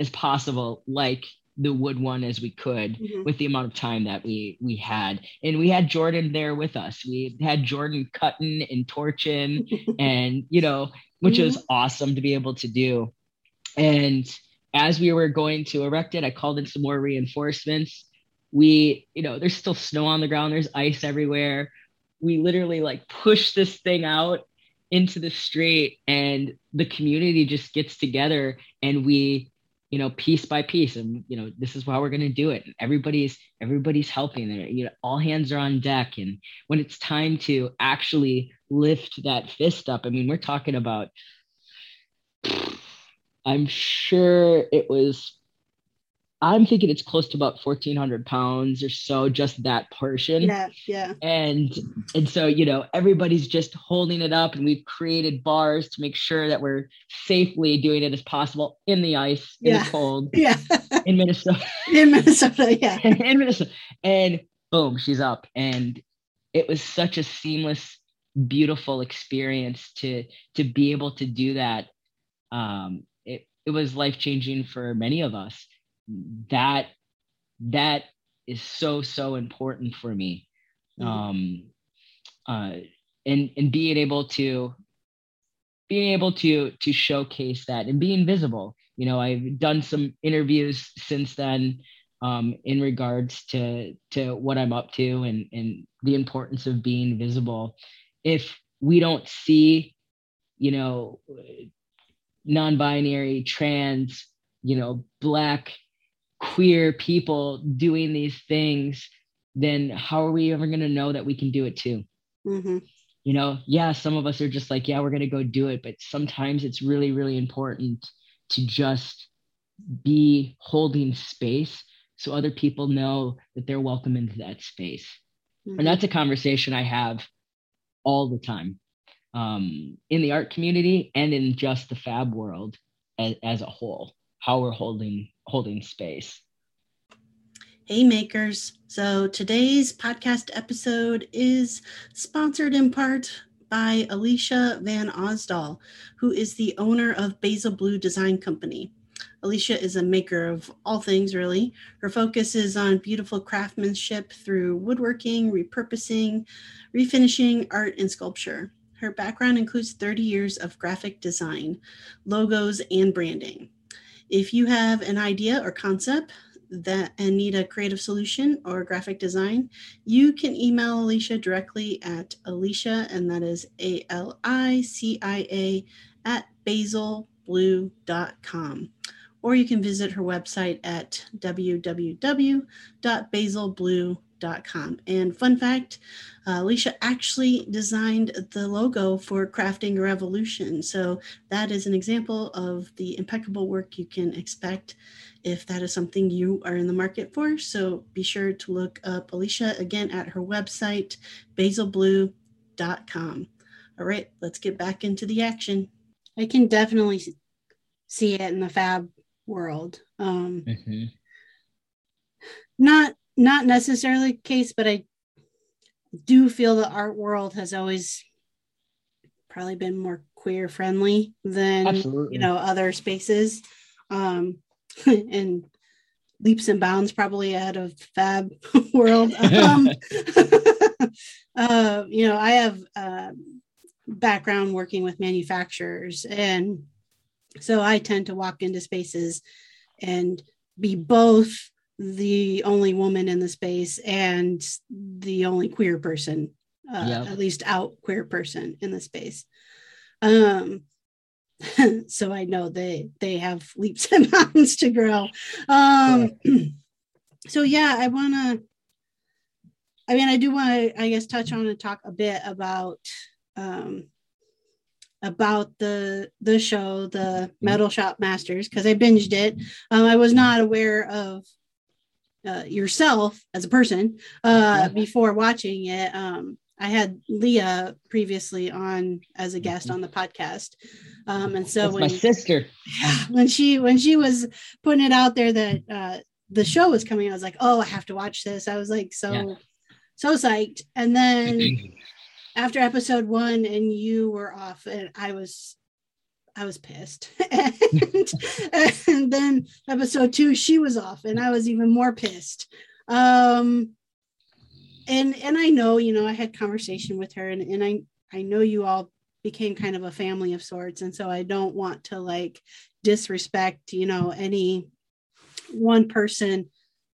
as possible like the wood one as we could mm-hmm. with the amount of time that we we had and we had jordan there with us we had jordan cutting and torching and you know which mm-hmm. was awesome to be able to do and as we were going to erect it i called in some more reinforcements. We you know there's still snow on the ground there's ice everywhere. We literally like push this thing out into the street and the community just gets together and we you know piece by piece and you know this is how we're going to do it. Everybody's everybody's helping there. You know all hands are on deck and when it's time to actually lift that fist up i mean we're talking about i'm sure it was I'm thinking it's close to about 1400 pounds or so, just that portion. Yeah, yeah. And and so you know everybody's just holding it up, and we've created bars to make sure that we're safely doing it as possible in the ice, in yeah. the cold, yeah, in Minnesota, in Minnesota, yeah, in Minnesota, and boom, she's up, and it was such a seamless, beautiful experience to to be able to do that. Um, it was life changing for many of us that that is so so important for me mm-hmm. um, uh, and and being able to being able to to showcase that and being visible. You know, I've done some interviews since then um, in regards to to what I'm up to and and the importance of being visible. If we don't see, you know, non-binary, trans, you know, black, queer people doing these things, then how are we ever going to know that we can do it too? Mm-hmm. You know, yeah, some of us are just like, yeah, we're going to go do it. But sometimes it's really, really important to just be holding space so other people know that they're welcome into that space. Mm-hmm. And that's a conversation I have all the time um, in the art community and in just the fab world as, as a whole, how we're holding holding space. Hey makers. So today's podcast episode is sponsored in part by Alicia Van Osdal, who is the owner of Basil Blue Design Company. Alicia is a maker of all things, really. Her focus is on beautiful craftsmanship through woodworking, repurposing, refinishing, art, and sculpture. Her background includes 30 years of graphic design, logos, and branding. If you have an idea or concept that and need a creative solution or graphic design, you can email Alicia directly at Alicia, and that is A L I C I A at basilblue.com. Or you can visit her website at www.basilblue.com and fun fact, uh, Alicia actually designed the logo for Crafting Revolution. So that is an example of the impeccable work you can expect if that is something you are in the market for. So be sure to look up Alicia again at her website, basilblue.com. All right, let's get back into the action. I can definitely see it in the fab world. Um, mm-hmm. Not not necessarily the case, but I do feel the art world has always probably been more queer friendly than Absolutely. you know other spaces. Um, and leaps and bounds probably out of fab world. Um, uh, you know, I have uh, background working with manufacturers, and so I tend to walk into spaces and be both the only woman in the space and the only queer person, uh, yep. at least out queer person in the space. Um, so I know they they have leaps and bounds to grow. Um, so yeah, I want to. I mean, I do want to, I guess, touch on and talk a bit about um, about the the show, the mm-hmm. Metal Shop Masters, because I binged it. Um, I was not aware of uh, yourself as a person uh, before watching it. Um, I had Leah previously on as a guest on the podcast, um, and so That's when my sister, when she when she was putting it out there that uh, the show was coming, I was like, oh, I have to watch this. I was like so yeah. so psyched, and then after episode one, and you were off, and I was I was pissed. and, and, then episode two, she was off, and I was even more pissed. Um, and and I know, you know, I had conversation with her, and, and I I know you all became kind of a family of sorts, and so I don't want to like disrespect, you know, any one person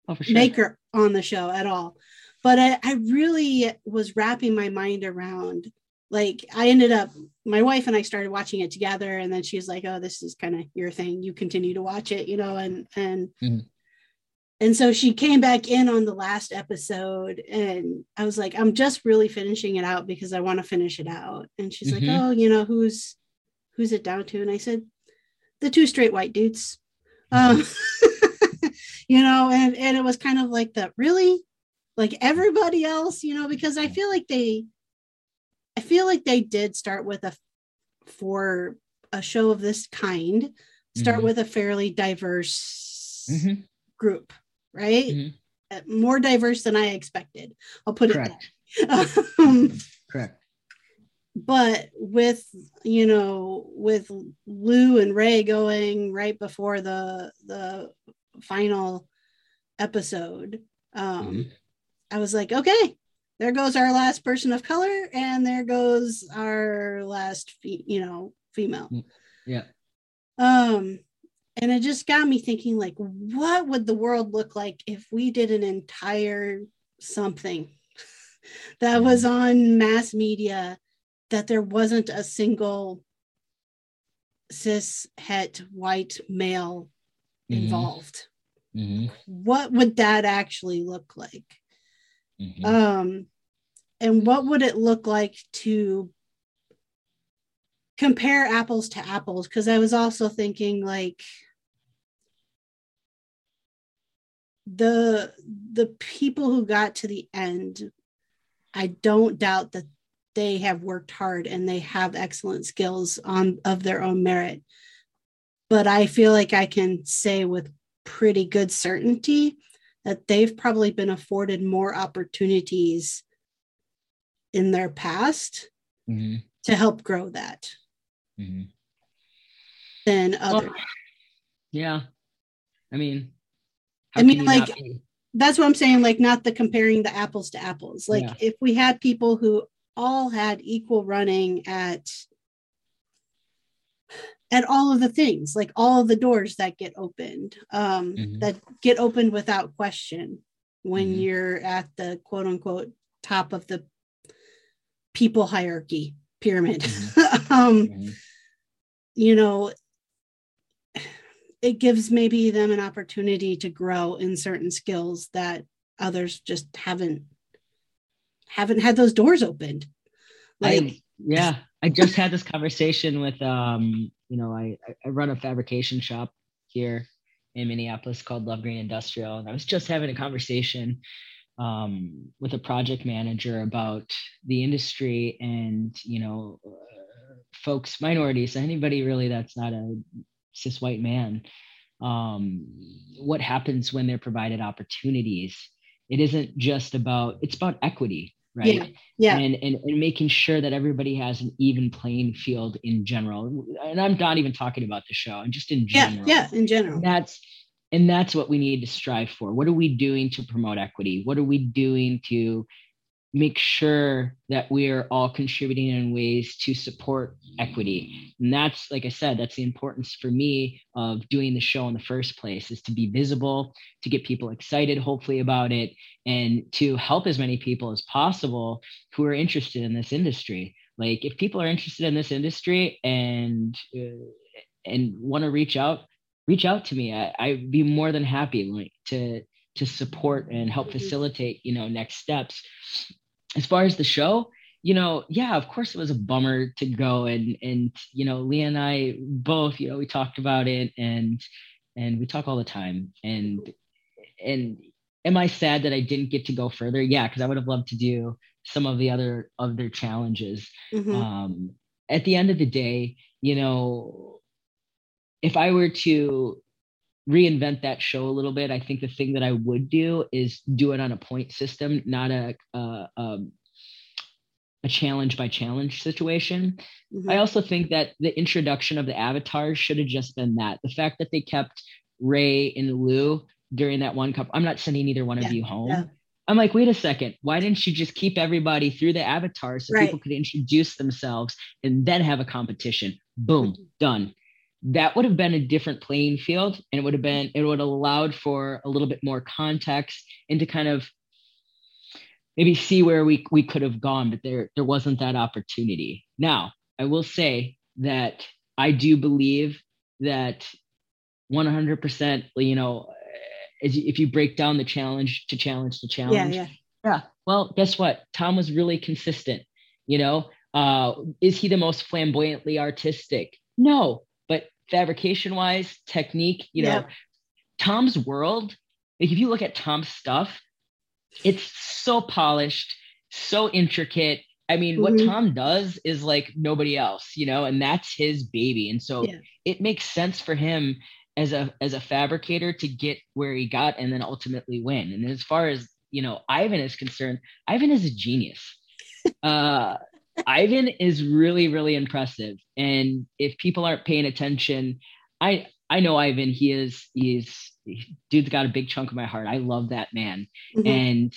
oh, sure. maker on the show at all. But I, I really was wrapping my mind around like I ended up my wife and I started watching it together and then she's like oh this is kind of your thing. You continue to watch it you know and and mm-hmm. and so she came back in on the last episode and I was like I'm just really finishing it out because I want to finish it out. And she's mm-hmm. like oh you know who's who's it down to? And I said the two straight white dudes. Um you know and and it was kind of like that really? Like everybody else? You know because I feel like they I feel like they did start with a for a show of this kind, start mm-hmm. with a fairly diverse mm-hmm. group, right? Mm-hmm. Uh, more diverse than I expected. I'll put Correct. it um, Correct. But with you know, with Lou and Ray going right before the the final episode, um, mm-hmm. I was like, okay, there goes our last person of color and there goes our last fe- you know female Mm, yeah um and it just got me thinking like what would the world look like if we did an entire something that was Mm-hmm. on mass media that there wasn't a single cis het white male Mhm. involved Mhm. what would that actually look like Mhm. um and what would it look like to compare apples to apples because i was also thinking like the the people who got to the end i don't doubt that they have worked hard and they have excellent skills on of their own merit but i feel like i can say with pretty good certainty that they've probably been afforded more opportunities in their past Mhm. to help grow that Mhm. than Well, others. yeah i mean I mean, can you not like, That's what I'm saying, like not the comparing the apples to apples. Like Yeah. if we had people who all had equal running at at all of the things, like all of the doors that get opened, um, Mhm. that get opened without question when Mhm. you're at the quote unquote top of the people hierarchy pyramid. um, Mhm. you know, it gives maybe them an opportunity to grow in certain skills that others just haven't haven't had those doors opened. Like, I, yeah, I just had this conversation with um, you know, I I run a fabrication shop here in Minneapolis called Love Green Industrial, and I was just having a conversation um, with a project manager about the industry and you know, uh, folks, minorities, anybody really that's not a cis white man. Um, what happens when they're provided opportunities? It isn't just about it's about equity, right? Yeah. yeah, and, and and making sure that everybody has an even playing field in general and i'm not even talking about the show i'm just in yeah, general yeah, in general. and that's and that's what we need to strive for what are we doing to promote equity what are we doing to make sure that we're all contributing in ways to support equity. And that's like i said that's the importance for me of doing the show in the first place is to be visible to get people excited hopefully about it and to help as many people as possible who are interested in this industry. Like if people are interested in this industry and uh, and want to reach out reach out to me. I, i'd be more than happy like to to support and help Mhm. facilitate you know next steps as far as the show you know yeah of course it was a bummer to go and and you know leah and i both you know we talked about it and and we talk all the time. And and am i sad that i didn't get to go further? Yeah because i would have loved to do some of the other other challenges. Mhm. um at the end of the day you know if i were to reinvent that show a little bit i think the thing that i would do is do it on a point system not a uh, um, a challenge by challenge situation Mhm. I also think that the introduction of the avatars should have just been that. The fact that they kept Ray and Lou during that one cup. I'm not sending either one Yeah, of you home. yeah. I'm like, wait a second. Why didn't you just keep everybody through the avatars so Right. people could introduce themselves and then have a competition? Boom, Mm-hmm. done. That would have been a different playing field, and it would have been it would have allowed for a little bit more context and to kind of maybe see where we we could have gone, but there there wasn't that opportunity. Now, I will say that I do believe that 100%, you know, if you break down the challenge to challenge to challenge, yeah, yeah. Well, guess what? Tom was really consistent. You know, uh, is he the most flamboyantly artistic? No, fabrication wise, technique, you know, Tom's world, like if you look at Tom's stuff, it's so polished, so intricate. I mean, what Mhm. Tom does is like nobody else, you know, and that's his baby. And so Yeah. it makes sense for him as a as a fabricator to get where he got and then ultimately win. And as far as you know, Ivan is concerned, Ivan is a genius. Uh, Ivan is really really impressive. And if people aren't paying attention, I I know Ivan. He is he is dude's got a big chunk of my heart. I love that man Mhm. and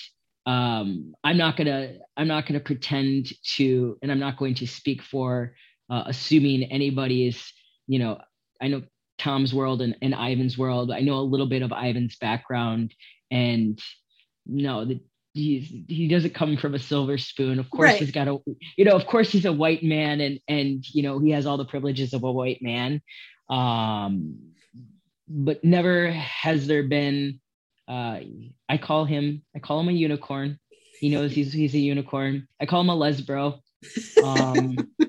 um, I'm not gonna I'm not gonna pretend to, and I'm not going to speak for uh, assuming anybody's, you know, I know Tom's world and, and Ivan's world. I know a little bit of Ivan's background, and no, the, he's he doesn't come from a silver spoon. Of course, right. he's got a, you know, of course he's a white man, and and you know he has all the privileges of a white man. Um, but never has there been. Uh, I call him. I call him a unicorn. He knows he's he's a unicorn. I call him a lesbro. Um,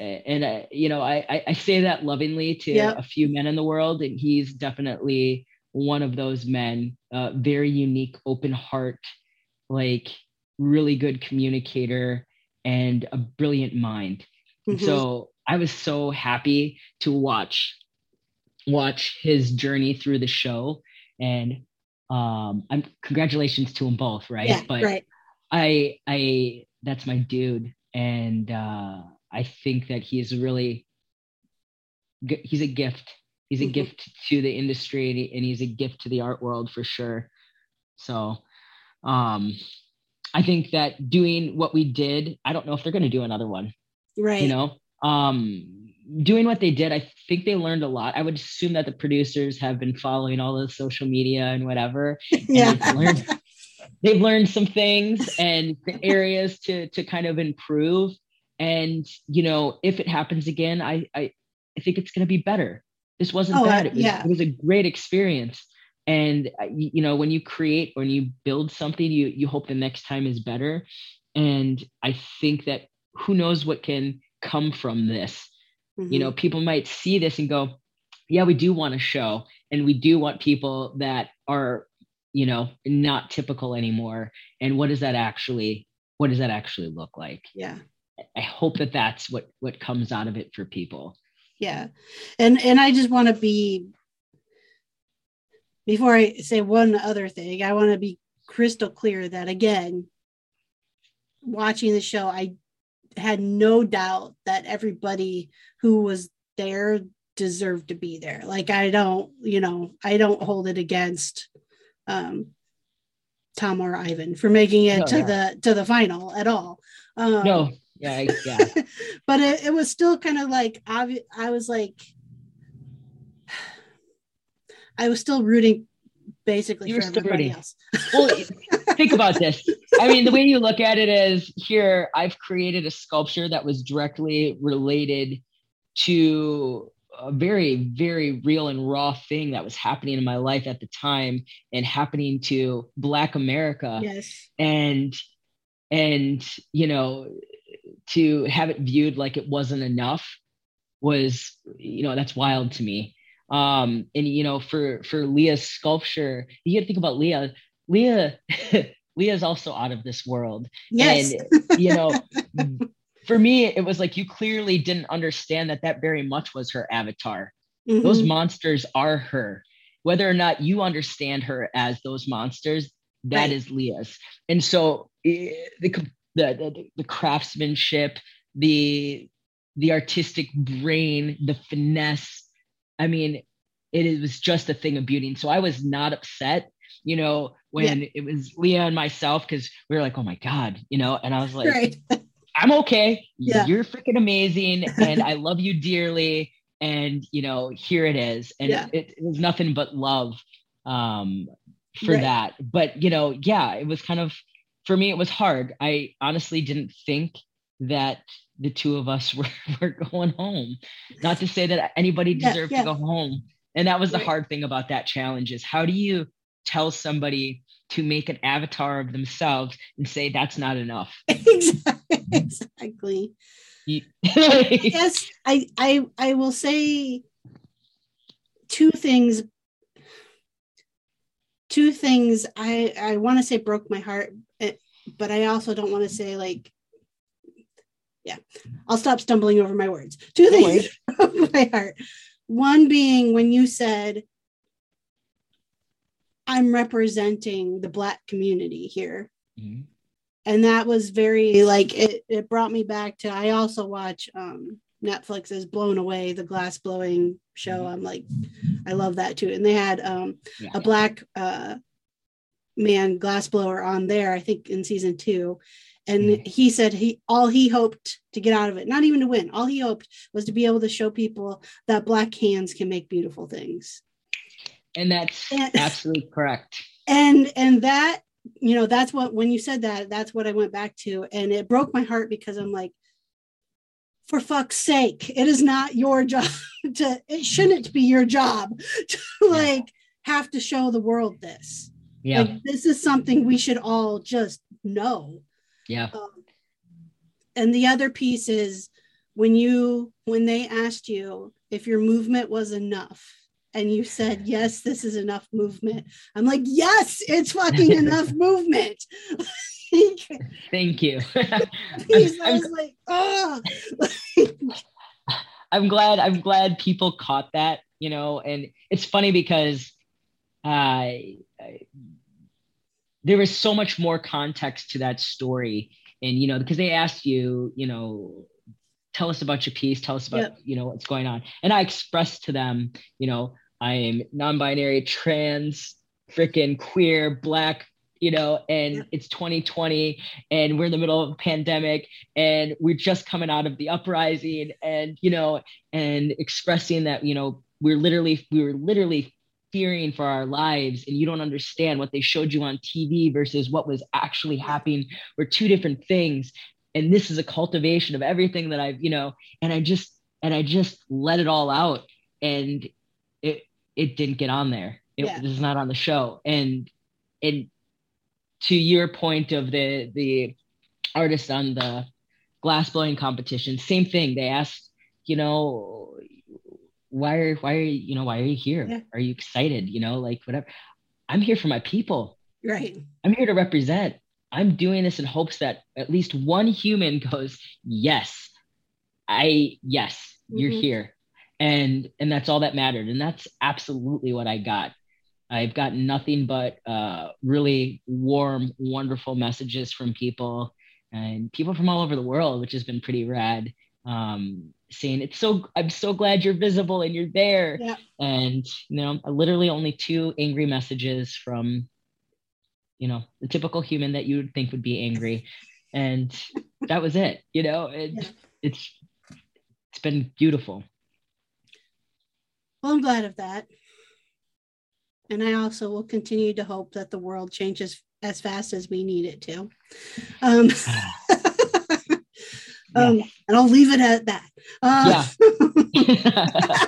and uh, you know I, I say that lovingly to yep. a few men in the world and he's definitely one of those men uh, very unique open heart like really good communicator and a brilliant mind mm-hmm. so i was so happy to watch watch his journey through the show and um i'm congratulations to them both right yeah, but right. i i that's my dude and uh I think that he is really he's a gift. He's a mm-hmm. gift to the industry and he's a gift to the art world for sure. So um I think that doing what we did, I don't know if they're going to do another one. Right. You know, um doing what they did, I think they learned a lot. I would assume that the producers have been following all the social media and whatever. Yeah. They've, learned, they've learned some things and the areas to to kind of improve and you know if it happens again i i, I think it's going to be better this wasn't oh, bad it was, yeah. it was a great experience and uh, you know when you create when you build something you you hope the next time is better. And i think that who knows what can come from this. Mm-hmm. you know people might see this and go yeah we do want a show and we do want people that are you know not typical anymore. And what does that actually what does that actually look like? Yeah. I hope that that's what what comes out of it for people. Yeah, and and I just want to be before I say one other thing, I want to be crystal clear that again, watching the show, I had no doubt that everybody who was there deserved to be there. Like I don't, you know, I don't hold it against um, Tom or Ivan for making it no, to yeah. the to the final at all. Um, no, yeah, yeah. but it, it was still kind of like I, I was like, I was still rooting basically you for everybody rooting. else. well, think about this. I mean, the way you look at it is here, I've created a sculpture that was directly related to a very, very real and raw thing that was happening in my life at the time and happening to Black America. Yes. And and you know to have it viewed like it wasn't enough was you know that's wild to me um and you know for for leah's sculpture you got to think about leah leah leah is also out of this world yes. and you know for me it was like you clearly didn't understand that that very much was her avatar mm-hmm. those monsters are her whether or not you understand her as those monsters that right. is leah's and so eh, the the, the, the craftsmanship, the the artistic brain, the finesse. I mean, it was just a thing of beauty. And so I was not upset, you know, when yeah. it was Leah and myself, because we were like, oh my God, you know, and I was like, right. I'm okay. Yeah. You're freaking amazing. And I love you dearly. And, you know, here it is. And yeah. it, it, was nothing but love um, for right. that. But, you know, yeah, it was kind of for me, it was hard. I honestly didn't think that the two of us were, were going home. Not to say that anybody deserved yeah, yeah. to go home. And that was the hard thing about that challenge is how do you tell somebody to make an avatar of themselves and say that's not enough? exactly. yes, I, I I will say two things two things I I want to say broke my heart, eh, but I also don't want to say like yeah. I'll stop stumbling over my words. Two things my heart. One being when you said I'm representing the black community here. Mm-hmm. And that was very like it, it brought me back to I also watch um Netflix is blown away the glass blowing show. Mm-hmm. I'm like, I love that too. And they had um, yeah. a black uh, man glassblower on there, I think in season two. And mm. he said he all he hoped to get out of it, not even to win, all he hoped was to be able to show people that black hands can make beautiful things. And that's and, absolutely correct. And and that, you know, that's what when you said that, that's what I went back to. And it broke my heart because I'm like, for fuck's sake, it is not your job to it shouldn't be your job to like have to show the world this. Yeah. Like, this is something we should all just know. Yeah. Um, and the other piece is when you when they asked you if your movement was enough and you said yes this is enough movement. I'm like yes it's fucking enough movement. Thank you. I was like oh i'm glad i'm glad people caught that you know and it's funny because uh, there was so much more context to that story and you know because they asked you you know tell us about your piece tell us about yep. you know what's going on and i expressed to them you know i am non-binary trans freaking queer black you know and yep. it's 2020 and we're in the middle of a pandemic and we're just coming out of the uprising and you know and expressing that you know we're literally we were literally fearing for our lives and you don't understand what they showed you on TV versus what was actually happening were two different things. And this is a cultivation of everything that I've you know and I just and I just let it all out and it it didn't get on there. It yeah. was not on the show. And and to your point of the the artist on the glass blowing competition same thing. They asked you know why are why are you, know why are you here? Yeah. are you excited? You know like whatever. I'm here for my people. Right. I'm here to represent. I'm doing this in hopes that at least one human goes yes. I yes mm-hmm. you're here. And and that's all that mattered. And that's absolutely what i got. I've got nothing but uh, really warm wonderful messages from people and people from all over the world which has been pretty rad um, saying it's so i'm so glad you're visible and you're there. Yeah. and you know literally only two angry messages from you know the typical human that you would think would be angry. And that was it you know? And yeah. it's it's been beautiful. Well i'm glad of that. And i also will continue to hope that the world changes as fast as we need it to. Um, um, yeah. and I'll leave it at that. Uh, yeah.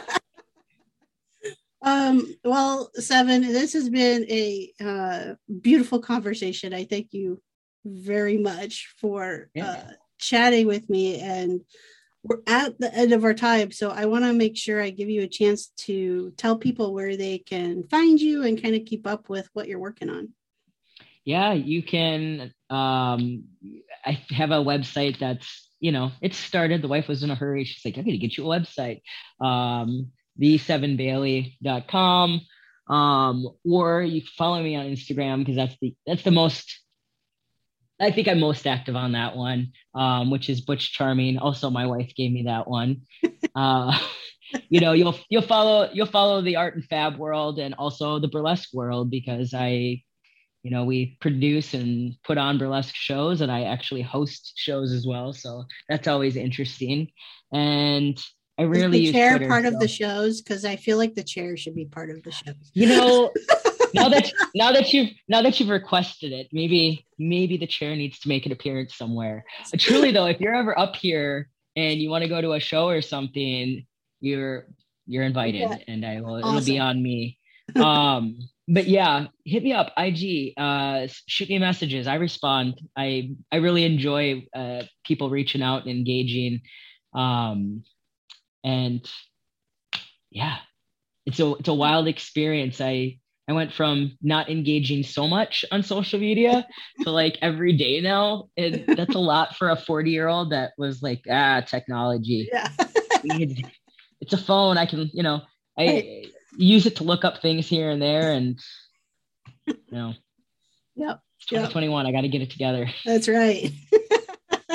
um, well, Seven, this has been a uh, beautiful conversation. I thank you very much for yeah. uh, chatting with me. And we're at the end of our time. So I want to make sure I give you a chance to tell people where they can find you and kind of keep up with what you're working on. Yeah, you can. Um, I have a website that's you know, it started. The wife was in a hurry. She's like, I to get you a website. Um, the7bailey.com. Um, or you can follow me on Instagram because that's the that's the most I think I'm most active on that one, um, which is Butch Charming. Also, my wife gave me that one. Uh, you know, you'll you'll follow you'll follow the art and fab world and also the burlesque world because I you know we produce and put on burlesque shows and i actually host shows as well so that's always interesting and i rarely Is the chair Twitter, part so. of the shows because i feel like the chair should be part of the shows you know now that now that you've now that you've requested it maybe maybe the chair needs to make an appearance somewhere but truly though if you're ever up here and you want to go to a show or something you're you're invited yeah. and i will awesome. it'll be on me um but yeah, hit me up, IG, uh, shoot me messages. I respond. I I really enjoy uh, people reaching out and engaging, um, and yeah, it's a it's a wild experience. I I went from not engaging so much on social media to like every day now. And that's a lot for a 40 year old that was like, ah, technology. Yeah. it's a phone. I can, you know, I use it to look up things here and there and you know. Yep 2021 yep. i got to get it together. That's right.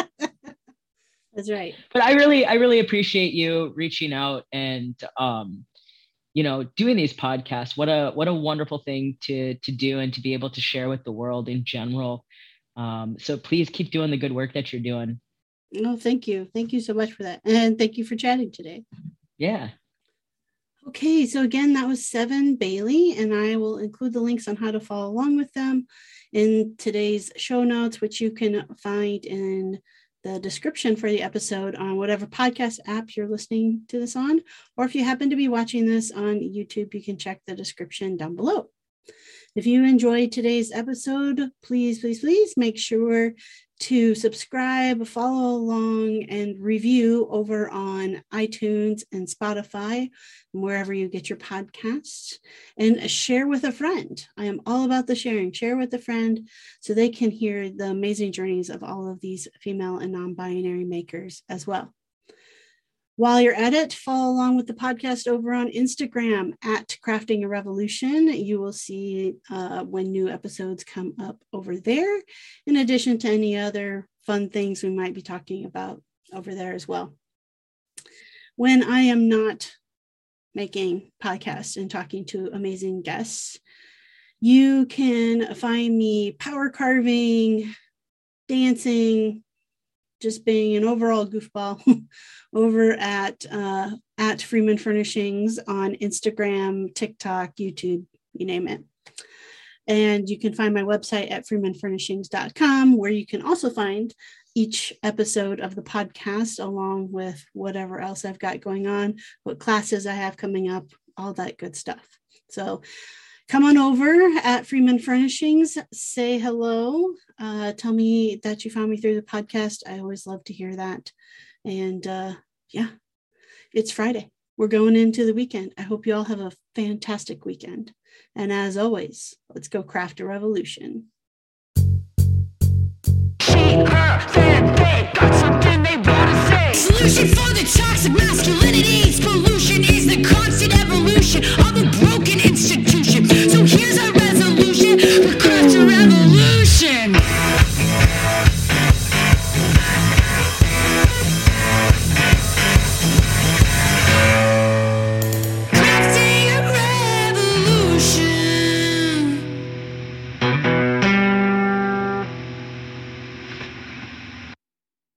That's right. But i really i really appreciate you reaching out and um you know doing these podcasts. What a what a wonderful thing to to do and to be able to share with the world in general. Um, so please keep doing the good work that you're doing. No thank you. Thank you so much for that. And thank you for chatting today. Yeah okay so again that was seven bailey and i will include the links on how to follow along with them in today's show notes which you can find in the description for the episode on whatever podcast app you're listening to this on. Or if you happen to be watching this on YouTube, you can check the description down below. If you enjoyed today's episode, please, please, please make sure to subscribe, follow along, and review over on iTunes and Spotify, wherever you get your podcasts, and share with a friend. I am all about the sharing. Share with a friend so they can hear the amazing journeys of all of these female and non binary makers as well. While you're at it, follow along with the podcast over on Instagram at Crafting a Revolution. You will see uh, when new episodes come up over there, in addition to any other fun things we might be talking about over there as well. When I am not making podcasts and talking to amazing guests, you can find me power carving, dancing, just being an overall goofball over at uh, at Freeman Furnishings on Instagram, TikTok, YouTube, you name it. And you can find my website at freemanfurnishings.com, where you can also find each episode of the podcast, along with whatever else I've got going on, what classes I have coming up, all that good stuff. So come on over at Freeman Furnishings, say hello, uh, tell me that you found me through the podcast. I always love to hear that. And uh, yeah, it's Friday. We're going into the weekend. I hope you all have a fantastic weekend. And as always, let's go craft a revolution. Solution for the toxic masculinity. Pollution is the constant evolution of a broken